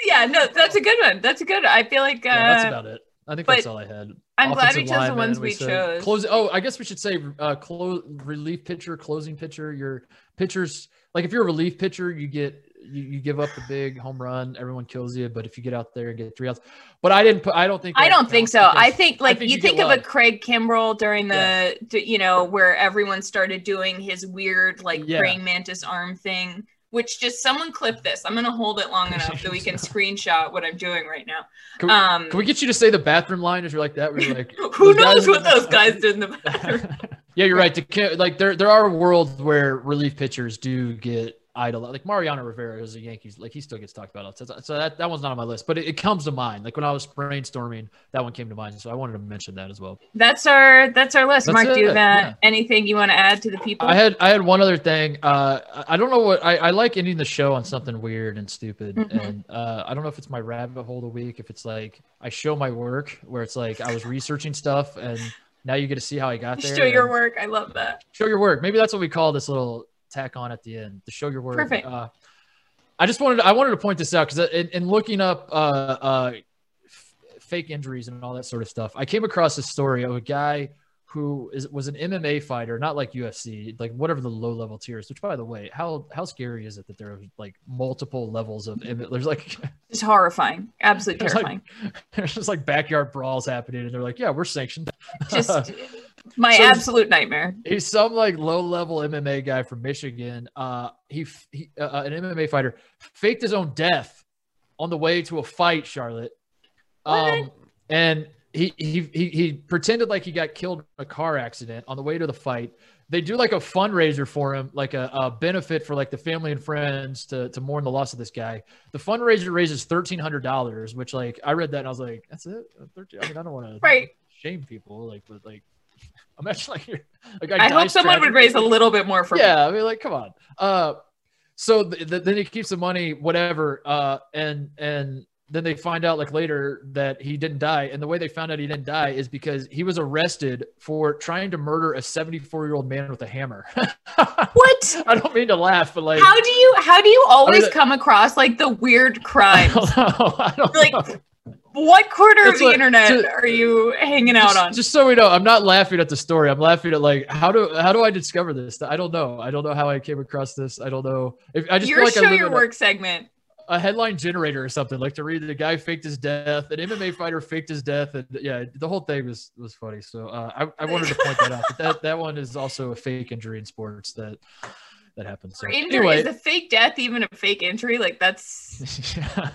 Yeah, no, that's a good one. That's a good. I feel like uh, yeah, that's about it. I think that's all I had. I'm glad we chose the ones we, said chose. Close. Oh, I guess we should say uh, close relief pitcher, closing pitcher. Your pitchers, like if you're a relief pitcher, you get you, you give up the big home run, everyone kills you. But if you get out there and get three outs, but I didn't put. I don't think. I don't think so. I think like think you you think of a. Craig Kimbrel during the Yeah. you know where everyone started doing his weird like Yeah. praying mantis arm thing, which just someone clip this. I'm gonna hold it long enough so we can screenshot what I'm doing right now. Can we- Um, Can we get you to say the bathroom line as you're like that? Where you're like, who knows what those guys did in the bathroom? yeah, you're right. Like there, there are worlds where relief pitchers do get idle. Like Mariano Rivera is a Yankees. Like he still gets talked about. So, so that, that one's not on my list, but it, it comes to mind. Like when I was brainstorming, that one came to mind. So I wanted to mention that as well. That's our that's our list. That's Mark, do you have yeah. anything you want to add to the people? I had I had one other thing. Uh, I- don't know what I, I like ending the show on something weird and stupid, Mhm. and uh, I don't know if it's my rabbit hole of the week. If it's like I show my work, where it's like I was researching stuff, and now you get to see how I got there. Show your work. I love that. show your work. Maybe that's what we call this little tack on at the end. to show your work. Perfect. Uh, I just wanted to, I wanted to point this out because in, in looking up uh, uh, f- fake injuries and all that sort of stuff, I came across a story of a guy who is was an MMA fighter, not like UFC, like whatever the low level tiers. Which, by the way, how how scary is it that there are like multiple levels of there's like it's horrifying, absolutely there's terrifying. Like, there's just like backyard brawls happening, and they're like, yeah, we're sanctioned. Just my so absolute nightmare. He's some like low level MMA guy from Michigan. Uh, he, he uh, uh an MMA fighter faked his own death on the way to a fight, Charlotte. Um, what? and he, he he he pretended like he got killed in a car accident on the way to the fight. They do like a fundraiser for him, like a, a benefit for like the family and friends to to mourn the loss of this guy. The fundraiser raises thirteen hundred dollars, which like I read that and I was like, that's it. 13? I mean, I don't want to shame people, like, but like imagine like you're like I hope someone would raise a little bit more for yeah. Me. I mean, like, come on. Uh, so the, the, then he keeps the money, whatever. Uh, and and then they find out like later that he didn't die. And the way they found out he didn't die is because he was arrested for trying to murder a 74 year old man with a hammer. What? I don't mean to laugh but like how do you how do you always I mean, come across like the weird crimes? I don't know, I don't like know. what corner That's of the what, internet are you hanging out just, on? just so we know i'm not laughing at the story. I'm laughing at like how do how do i discover this? I don't know. I don't know how i came across this. I don't know. If i just your feel like show I live your work a, segment a headline generator or something like to read the guy faked his death an mma fighter faked his death and yeah the whole thing was was funny so uh, I, I wanted to point that out but that that one is also a fake injury in sports that that happens so injury, anyway. Is a fake death even a fake injury? Like that's yeah.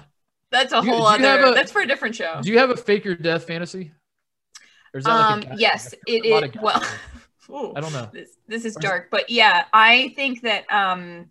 that's a whole other a, that's for a different show. Do you have a fake your death fantasy? Or is that um like a, yes it is. well Ooh, I don't know. This, this is dark, but yeah, I think that um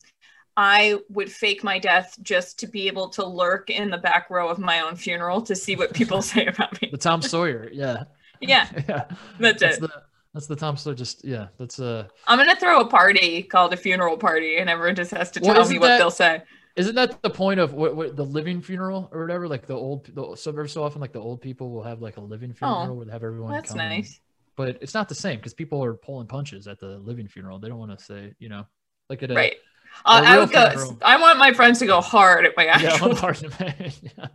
I would fake my death just to be able to lurk in the back row of my own funeral to see what people say about me. The Tom Sawyer, yeah. Yeah. yeah. That's, that's it. The, that's the Tom Sawyer. Just yeah, that's uh I'm gonna throw a party called a funeral party, and everyone just has to tell well, me what that, they'll say. Isn't that the point of what, what, the living funeral or whatever? Like the old, the, so every so often, like the old people will have like a living funeral oh, where they have everyone. That's nice. But it's not the same because people are pulling punches at the living funeral. They don't want to say, you know, like at a right. Uh, I would go. I want my friends to go hard at my actual. Yeah, hard yeah.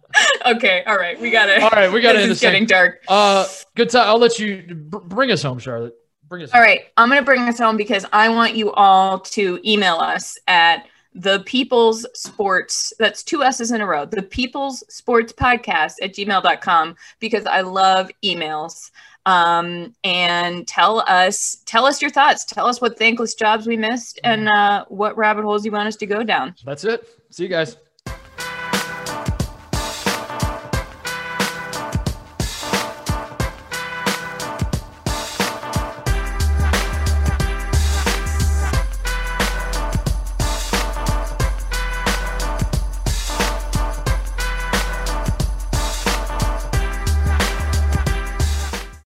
okay, all right, we got it. All right, we got it. It's getting dark. Uh, good time. I'll let you bring us home, Charlotte. Bring us. All home. right, I'm gonna bring us home because I want you all to email us at the people's sports that's two s's in a row the people's sports podcast at gmail.com because i love emails um, and tell us tell us your thoughts. Tell us what thankless jobs we missed and uh, what rabbit holes you want us to go down. That's it. See you guys.